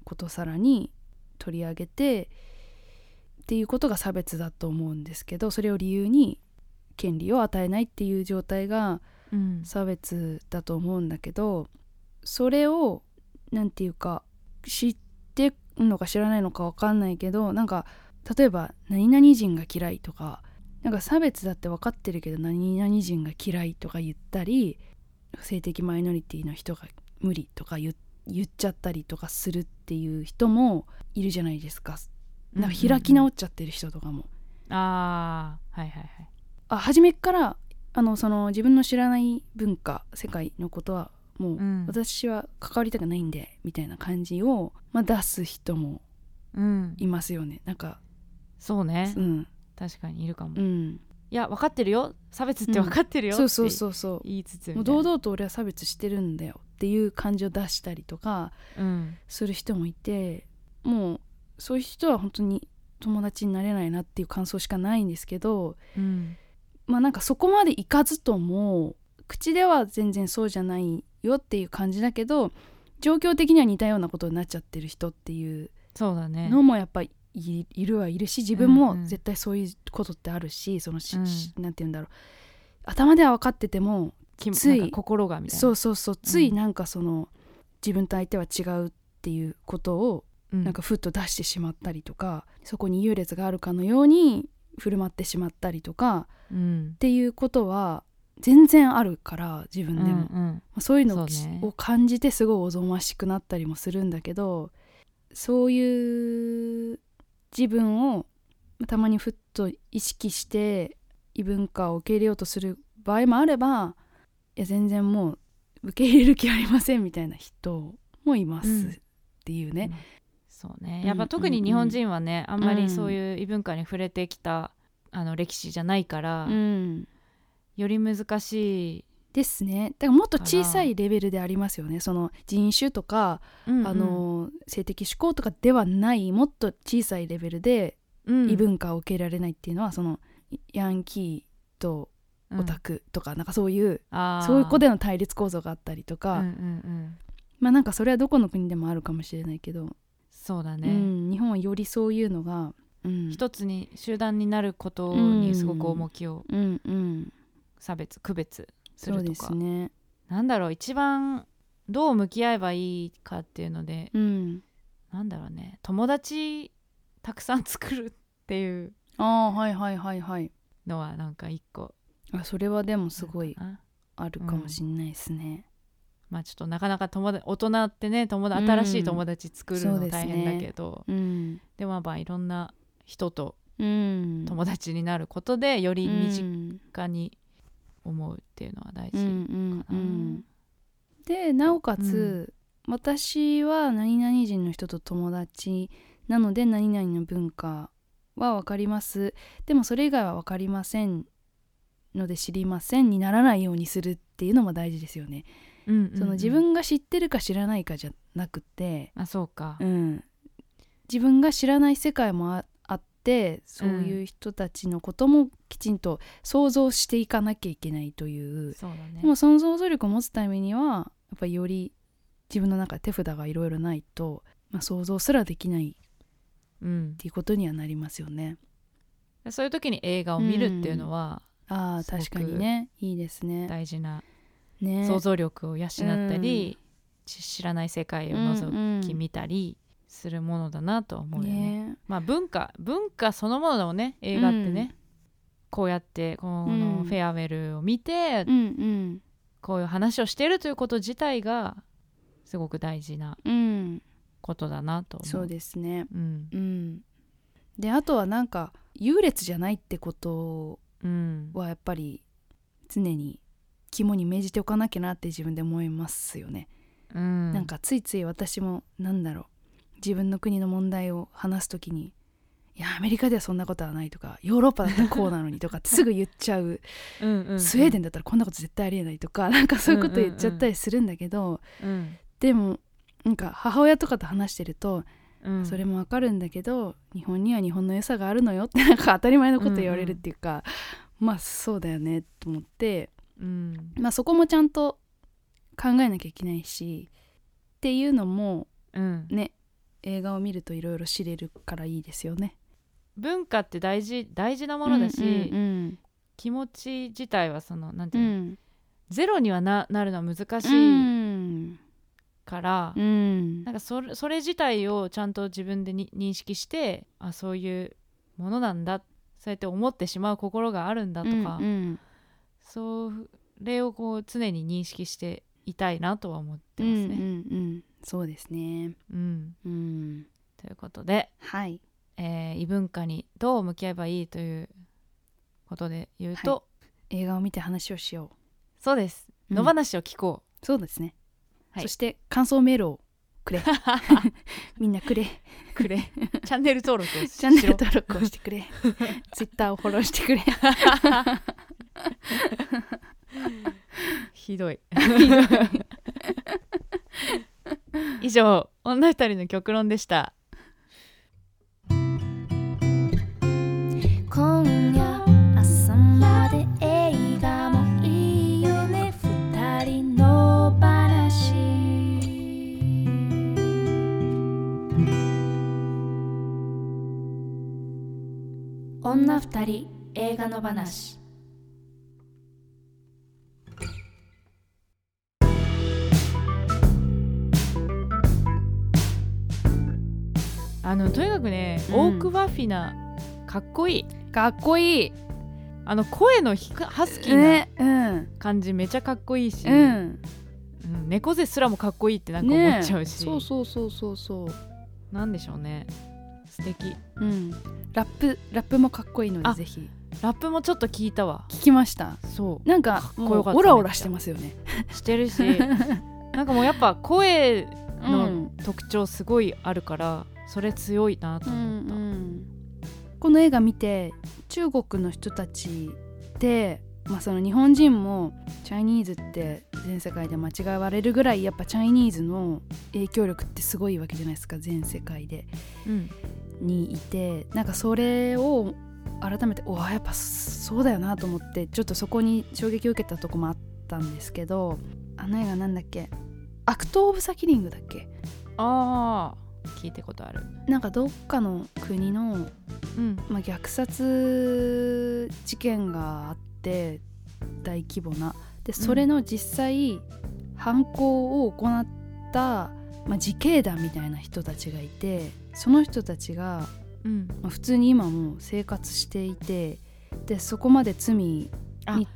ことさらに取り上げてっていうことが差別だと思うんですけどそれを理由に権利を与えないっていう状態がうん差別だと思うんだけどそれをなんていうか知ってんのか知らないのか分かんないけどなんか例えば「何々人が嫌い」とかなんか差別だって分かってるけど何々人が嫌いとか言ったり性的マイノリティの人が無理とか言言っちゃったりとかするっていう人もいるじゃないですか。なんか開き直っちゃってる人とかも。あーはいはいはい。あ初めっからあのその自分の知らない文化世界のことはもう、うん。私は関わりたくないんでみたいな感じを、まあ、出す人もうん、いますよね。なんかそうね。うん。確かにいるかも。いうん。や分かってるよ。差別って分かってるよ、そうそううそうそう。言いつつもいうな堂々と俺は差別してるんだよっていう感じを出したりとかうん。する人もいてもうそういう人は本当に友達になれないなっていう感想しかないんですけどうんまあなんかそこまでいかずとも口では全然そうじゃないよっていう感じだけど状況的には似たようなことになっちゃってる人っていうそうだね。のもやっぱりいいるはいるし自分うんうもん。絶対そういうことってあるしそのし、うん。しなんて言うんだろう。頭では分かっててもきつい心がみたいな。そうそうそう。ついうん。なんかその、自分と相手は違うっていうことをうん。なんかふっと出してしまったりとか、そこに優劣があるかのように振る舞ってしまったりとかうん。っていうことは全然あるから自分でも、うんまうん。あそういうのを,、ね。を感じてすごいおぞましくなったりもするんだけどそういう自分をまあたまにふっと意識して異文化を受け入れようとする場合もあればいや全然もう受け入れる気ありませんみたいな人もいますうん。っていうね。そうね。うんやっぱ特に日本人はね、あんまりそういう異文化に触れてきたあの歴史じゃないから、うん。より難しい、ですね。だからもっと小さいレベルでありますよね。その人種とか、うんうん。あの性的指向とかではないもっと小さいレベルでうん。異文化を受けられないっていうのは、そのヤンキーとうんオタクとか、なんかそういうそういう子での対立構造があったりとか、うんうんうん。まあなんかそれはどこの国でもあるかもしれないけど、うそうだね、ん、日本はよりそういうのが、うん、一つに集団になることにすごく重きをうんうん差別区別するとか、すね。なんだろう一番どう向き合えばいいかっていうのでうん。なんだろうね。友達たくさん作るっていうああはいはいはいはい。のはなんか一個。あそれはでもすごいなあるかもしんないですね、まあちょっとなかなか友達大人ってね友達うん。新しい友達作るの大変だけど、うん。でもまあいろんな人とうん。友達になることでより身うん近に思うっていうのは大事うんかな。うんうん。でなおかつ、私は何々人の人と友達なので何々の文化は分かります。でもそれ以外は分かりませんので知りませんにならないようにするっていうのも大事ですよね。うんうんうん。その自分が知ってるか知らないかじゃなくて、あそうか、うん、自分が知らない世界もああってそういう人たちのこともきちんと想像していかなきゃいけないという、そうだね。でもその想像力を持つためにはやっぱりより自分の中で手札がいろいろないとまあ、想像すらできないっうん、ていうことにはなりますよね。そういう時に映画を見るっていうのはああすごく確かにね。いいですね。大事なね。想像力を養ったり、ち知らない世界を覗き見たりするものだなとは思うよね。ね。まあ文化文化そのものだもんね映画ってね、こうやってこのうん。フェアウェルを見て、うんこういう話をしてるということ自体がすごく大事なうんうん。ことだなと思う。そうですね。うん。うん、であとはなんか優劣じゃないってことうん。はやっぱり常に肝に銘じておかなきゃなって自分で思いますよね。うん、なんかついつい私もなんだろう自分の国の問題を話す時に「いやアメリカではそんなことはない」とか「ヨーロッパだったらこうなのに」とかってすぐ言っちゃう。うんうんうん。スウェーデンだったらこんなこと絶対ありえないとかなんかそういうこと言っちゃったりするんだけど、うん。でもなんか母親とかと話してると、うん、それもわかるんだけど日本には日本の良さがあるのよってなんか当たり前のこと言われるっていうか、まあそうだよねと思って、うん。まあ、そこもちゃんと考えなきゃいけないしっていうのもうん、ね映画を見るといろいろ知れるからいいですよね。文化って大事大事なものだし、うん気持ち自体はそのなんてういうの、ん。ゼロにはななるのは難しういん。から、うん。なんかそれそれ自体をちゃんと自分でに認識してあそういうものなんだそうやって思ってしまう心があるんだとか、うんそれをこう常に認識していたいなとは思ってうんますね。うんうんそうですね。うんうんということで、はいえー異文化にどう向き合えばいいということで言うと、映画を見て話をしよそうですうん野放しを聞こう。そうですね。はいそして感想メールをくれ。(laughs) (laughs) みんなくれ。うくれチャンネル登録をしチャンネル登録をしてくれ。(laughs) ツイッターをフォローしてくれ。(laughs) (laughs) ひどい。以上女二人の極論でした。今夜朝まで映画もいいよね二人の話。女二人映画の話あのとにかくね、うんオークバフィナかっこいいかっこいい。あの声のハスキーな。感じめちゃかっこいいし、うん。うん猫背すらもかっこいいってなんか思っちゃうし、ねそうそうそうそうそう。なんでしょうね素敵うん。ラップラップもかっこいいのであぜひラップもちょっと聞いたわ聞きました。そうなんかかもうオラオラしてますよね。してるし (laughs) なんかもうやっぱ声うのん特徴すごいあるからそれ強いなと思った、この映画見て中国の人たちで、まあ、その日本人もチャイニーズって全世界で間違われるぐらいやっぱチャイニーズの影響力ってすごいわけじゃないですか全世界で。うん。にいてなんかそれを改めておわやっぱそうだよなと思ってちょっとそこに衝撃を受けたとこもあったんですけどあの映画なんだっけ？アクト・オブ・キリングだっけ？ああ聞いたことある。なんかどっかの国のうん。まあ、虐殺事件があって大規模な。でそれの実際、犯行を行った、まあ、自警団みたいな人たちがいてその人たちが、うん。まあ、普通に今も生活していてでそこまで罪に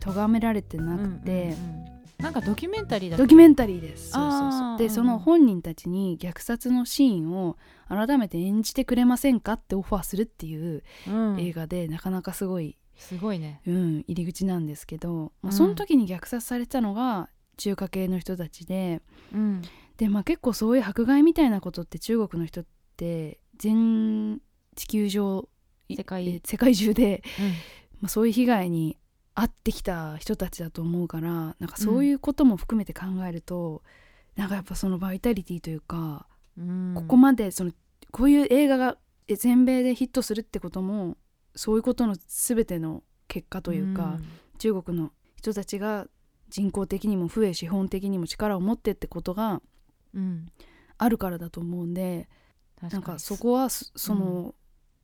咎められてなくて、うんうんうんなんかドキュメンタリーだドキュメンタリーです。そうそうそう。でその本人たちに虐殺のシーンを改めて演じてくれませんかってオファーするっていううん。映画で、なかなかすごいすごいね。うん、入り口なんですけど、まあ、うん。その時に虐殺されたのが中華系の人たちでうん。で、まあ、結構そういう迫害みたいなことって中国の人って全地球上い世界。え世界中で、まあ、そういう被害に遭ってきた人たちだと思うからなんかそういうことも含めて考えると、なんかやっぱそのバイタリティというか、うん。ここまでそのこういう映画がえ全米でヒットするってこともそういうことの全ての結果というか、中国の人たちが人口的にも増え資本的にも力を持ってってことがうん。あるからだと思うんで確なんかそこはそその、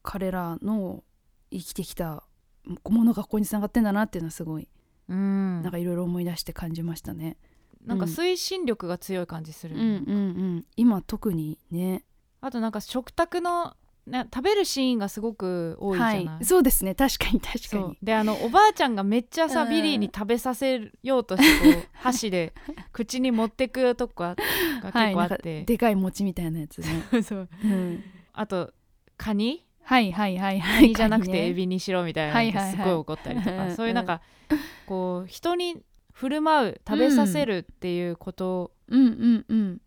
彼らの生きてきたものがここにつながってんだなっていうのはすごい、うん。なんかいろいろ思い出して感じましたね。なんか推進力が強い感じする、うんうんうん、今特にね。あとなんか食卓の、ね、食べるシーンがすごく多いじゃない、はい、そうですね。確かに確かに。であのおばあちゃんがめっちゃさ、うんビリーに食べさせようとしてこう (laughs) 箸で口に持ってくとかが結構あって、でかい餅みたいなやつね、(laughs) そう。うん、あとカニ？はいはいはいはカいニじゃなくてエビビにしろみたいなのがすごい怒ったりとか、うんそういうなんかこう人に振る舞う食べさせるっていうこと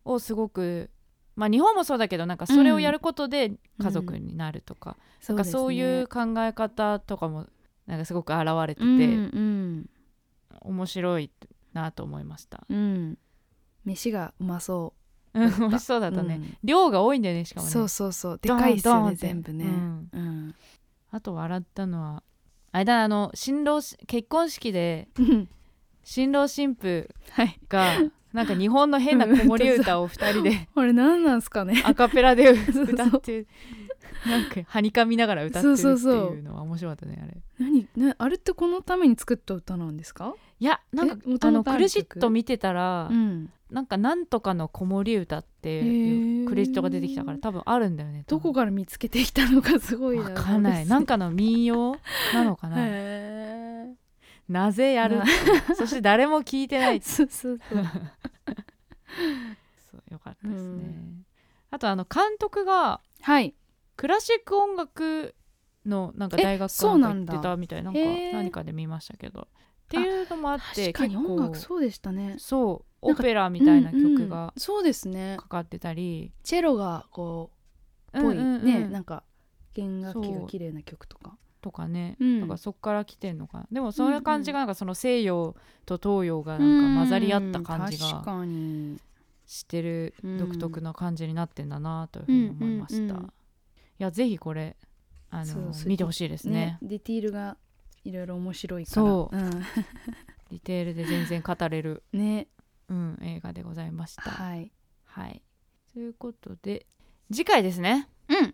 をすごく、まあ日本もそうだけどなんかそれをやることで家族になるとか、なんかそういう考え方とかもなんかすごく現れてて、うんうん。面白いなと思いました。うん。飯がうまそうん。美味しそうだうったね、うん。量が多いんだよねしかもね。そうそうそう。でかいっすよね全部ね。うん。うん。あと笑ったのはあれだあの新郎し結婚式でうん。新郎新婦はい。がなんか日本の変な子守歌を2人で (laughs) あれ何なんすかね。アカペラで (laughs) そう歌ってなんかはにかみながら歌ってるってそうそうそういう。のは面白かったねあれ。何ねあれってこのために作った歌なんですか？いやなんかあの々ある曲？クレジット見てたら、うんなんかなんとかの子守歌っていうクレジットが出てきたから多分あるんだよねどこから見つけてきたのかすごいわかんない。なんかの民謡なのかな。へなぜやる？な (laughs) そして誰も聞いてない。ーそう (laughs) そう。よかったですね、うん。あとあの監督がはい。クラシック音楽のなんかえ大学かそうなんか行ってたみたい。なんか何かで見ましたけど。っていうのもあって確かに結構音楽そうでしたね。そうオなんかペラみたいな曲がそうですね。かかってたり、チェロがこうぽい、うんうん。うんねなんか弦楽器が綺麗な曲とか。とかね、うん。だからそっから来てんのかな。でもそういう感じがなんかその西洋と東洋がなんか混ざり合った感じがしてるうん独特な感じになってんだなというふうに思いました、うんうんうんいやぜひこれあの見てほしいですね。ねディティールがいろいろ面白いから。そう。うん。(laughs) ディテールで全然語れる、ねうん、映画でございました。はい。はい。ということで次回ですね。うん。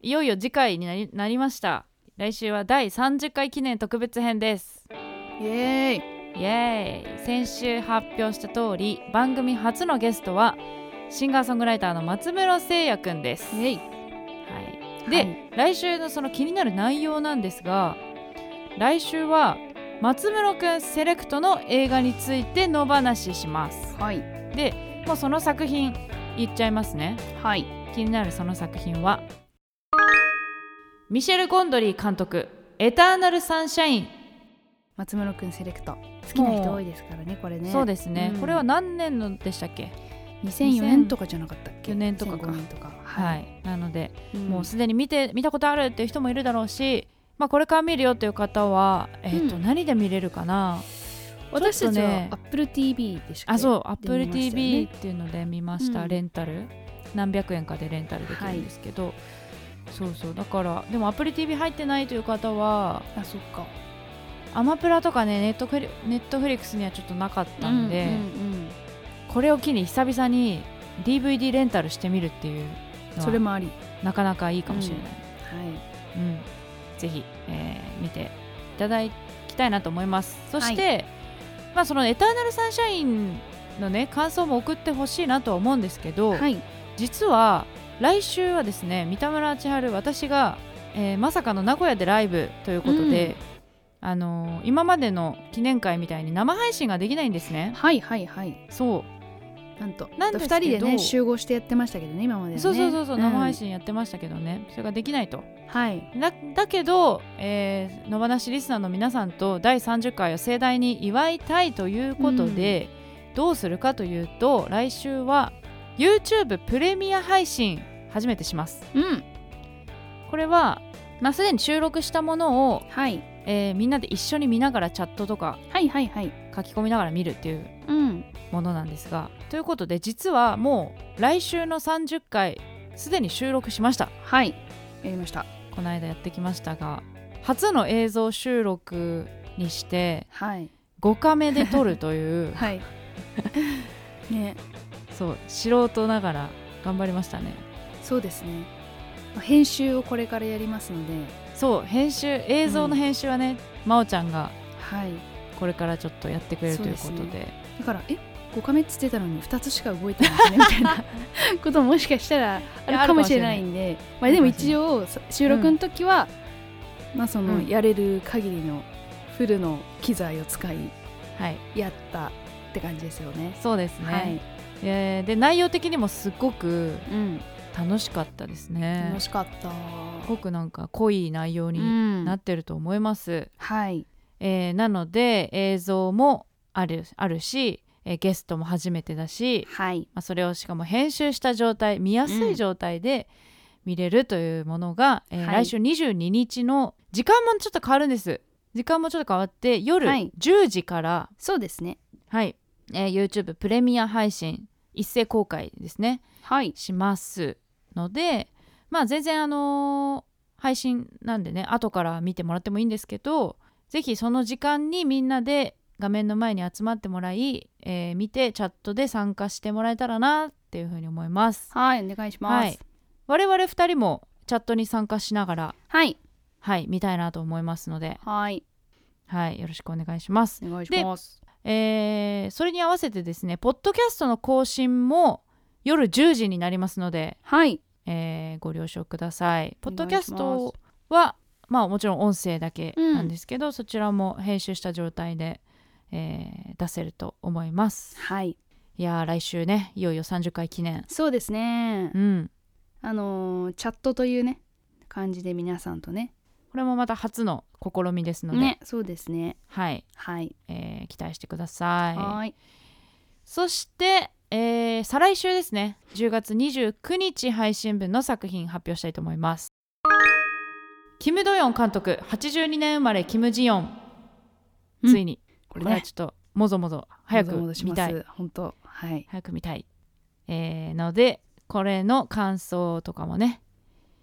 いよいよ次回になりなりました。来週は第30回記念特別編です。イエーイ。イエーイ。先週発表した通り番組初のゲストはシンガーソングライターの松室聖也くんです、イエイ。はい、で、はい。来週のその気になる内容なんですが来週は松室くんセレクトの映画について野放しします。はい。でもうその作品言っちゃいますね。はい。気になるその作品はミシェル・ゴンドリー監督「エターナル・サンシャイン」松室くんセレクト。好きな人多いですからねこれね。そうですね、うん。これは何年のでしたっけ？2004年とかじゃなかったっけ？4年とかか。2005年とか。はい、なので、い、もうすでに見て見たことあるっていう人もいるだろうし、まあ、これから見るよっていう方は、えーとうん何で見れるかな？私たちは AppleTV でしかあそうで Apple 見ましたよ TV ねっていうので見ました、うん。レンタル。何百円かでレンタルできるんですけど、そうそう。だからでも Apple TV 入ってないという方はあそっか。アマプラとかねネットフリネットフリックスにはちょっとなかったんで、うんうんこれを機に久々に DVD レンタルしてみるっていうそれもあり。なかなかいいかもしれない、はい。うん、ぜひ、えー見ていただきたいなと思います。そして、まあそのエターナルサンシャインのね感想も送ってほしいなとは思うんですけど、はい。実は来週はですね三田村千春私が、えーまさかの名古屋でライブということで、あのー今までの記念会みたいに生配信ができないんですね。はいはいはい。そうなんと。なんですけど。2人でね集合してやってましたけどね今まではね。そうそうそうそう、ん生配信やってましたけどね。それができないと。はい。だだけど、えー、野放しリスナーの皆さんと第30回を盛大に祝いたいということで、どうするかというと来週は YouTube プレミア配信初めてします。うん。これは、まあ、すでに収録したものを、はい。えーみんなで一緒に見ながらチャットとかはいはいはい書き込みながら見るっていううん。ものなんですがということで実はもう来週の30回すでに収録しました。はい。やりました。この間やってきましたが初の映像収録にしてはい。5カメで撮るという (laughs) はい。ね。そう素人ながら頑張りましたね。そうですね。まあ編集をこれからやりますので。そう編集映像の編集はね、真央ちゃんがはいこれからちょっとやってくれるということで。だからえ5カメっつってたのに2つしか動いてないですねみたいな (laughs) ことももしかしたらあるかもしれない。んで。まあ、でも一応そ収録の時は、まあその、うん。やれる限りのフルの機材を使いはい。やったって感じですよね。そうですね、はい、えーで内容的にもすごくうん、楽しかったですね。楽しかった。すごくなんか濃い内容にうん。なってると思います、はい、えーなので映像もあるあるし、えーゲストも初めてだし、はい、まあ、それをしかも編集した状態見やすい状態で見れるというものが、えーはい。来週22日の時間もちょっと変わるんです。時間もちょっと変わって夜はい。10時から、そうですね。はい。えー YouTube プレミア配信一斉公開ですね。はい、しますのでまあ全然あのー配信なんでね後から見てもらってもいいんですけどぜひその時間にみんなで画面の前に集まってもらい、えー見てチャットで参加してもらえたらなっていうふうに思います。はい、お願いします。はい、我々2人もチャットに参加しながらはい、はい見たいなと思いますので、はい、はい、よろしくお願いします。お願いします。えーそれに合わせてですねポッドキャストの更新も夜10時になりますのではい、えーご了承ください。ポッドキャストはまあもちろん音声だけうんなんですけど、そちらも編集した状態で、えー出せると思います。はい、いやー来週ねいよいよ30回記念。そうですねう。ん、あのーチャットというね感じで皆さんとね。これもまた初の試みですので、ね、そうですね。はい、はい、えー期待してください。はい、そして、えー再来週ですね10月29日配信分の作品発表したいと思います。キム・ドヨン監督82年生まれキム・ジヨンうん。ついに、ここれねちょっともぞもぞ早く見たい。本当、はい、早く見たい、えーのでこれの感想とかもね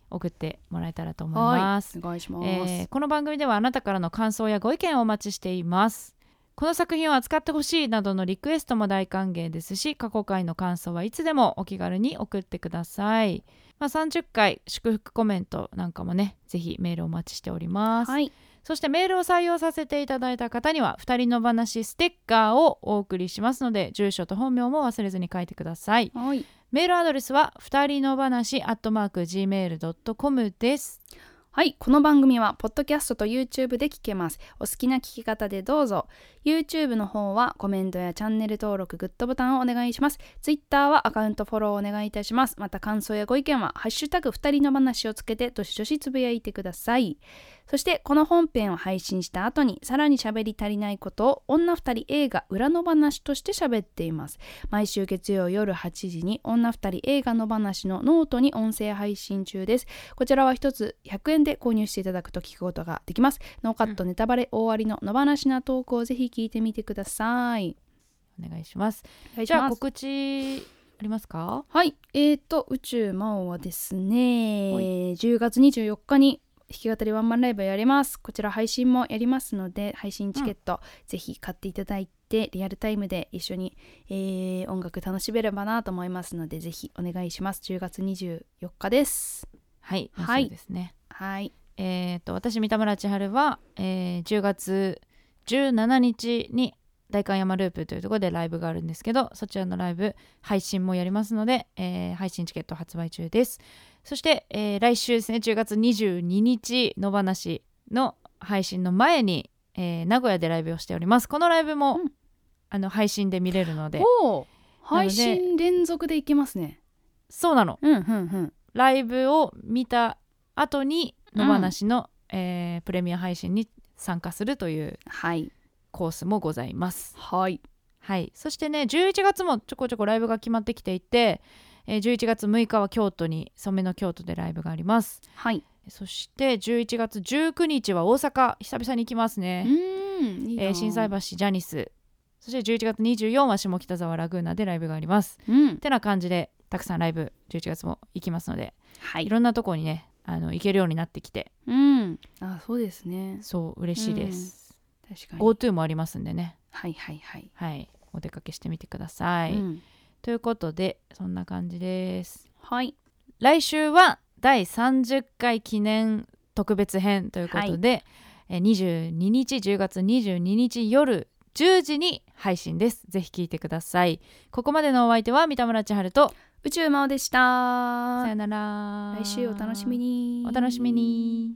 送ってもらえたらと思います、お願いします。えーこの番組ではあなたからの感想やご意見をお待ちしています。この作品を扱ってほしいなどのリクエストも大歓迎ですし過去回の感想はいつでもお気軽に送ってください、まあ、30回祝福コメントなんかもねぜひメールお待ちしております、はい、そしてメールを採用させていただいた方には2人の話ステッカーをお送りしますので住所と本名も忘れずに書いてください。はい、メールアドレスは2人の話アットマーク Gmail.com ですはい、この番組はポッドキャストと YouTube で聞けます。お好きな聞き方でどうぞ。YouTube の方はコメントやチャンネル登録、グッドボタンをお願いします。Twitter はアカウントフォローお願いいたします。また感想やご意見はハッシュタグ2人の話をつけてどしどしつぶやいてください。そしてこの本編を配信した後にさらに喋り足りないことを女2人映画裏の話として喋っています。毎週月曜夜8時に女2人映画の話のノートに音声配信中です。こちらは一つ100円で購入していただくと聞くことができます。ノーカットネタバレ大ありの野放しなトークをぜひ聞いてみてください。お願いします。じゃあ告知ありますか？はい、えーと宇宙魔王はですね、はい10月24日に弾き語りワンマンライブをやります。こちら配信もやりますので配信チケット、ぜひ買っていただいてリアルタイムで一緒に、えー音楽楽しめればなと思いますのでぜひお願いします。10月24日です。はい、はいそうですねはい、えー、と私三田村千春は、えー10月17日に代官山ループというところでライブがあるんですけどそちらのライブ配信もやりますので、えー配信チケット発売中です。そして、えー来週ですね10月22日野放しの配信の前に、えー名古屋でライブをしております。このライブも、うん。あの配信で見れるので。配信連続でいけますね。そうなの。うんうんうん。ライブを見た後にうん。野放しの、えープレミア配信に参加するというはいコースもございます。はい。はい、そしてね11月もちょこちょこライブが決まってきていて、えー11月6日は京都に染めの京都でライブがあります。はい。そして11月19日は大阪久々に行きますうね、ーんいえー心斎橋ジャニス。そして11月24は下北沢ラグーナでライブがあります。うん。てな感じでたくさんライブ11月も行きますので、、はい。いろんなとこにねあの行けるようになってきて。うん。あそうですね。そう嬉しいです、確かに。GoTo もありますんでね。はいはいはい。はい。お出かけしてみてください、うん。ということでそんな感じです。はい。来週は第30回記念特別編ということで、えー22日10月22日夜10時に配信です。ぜひ聞いてください。ここまでのお相手は三田村千春と宇宙魔王でした。さよなら。来週お楽しみに。お楽しみに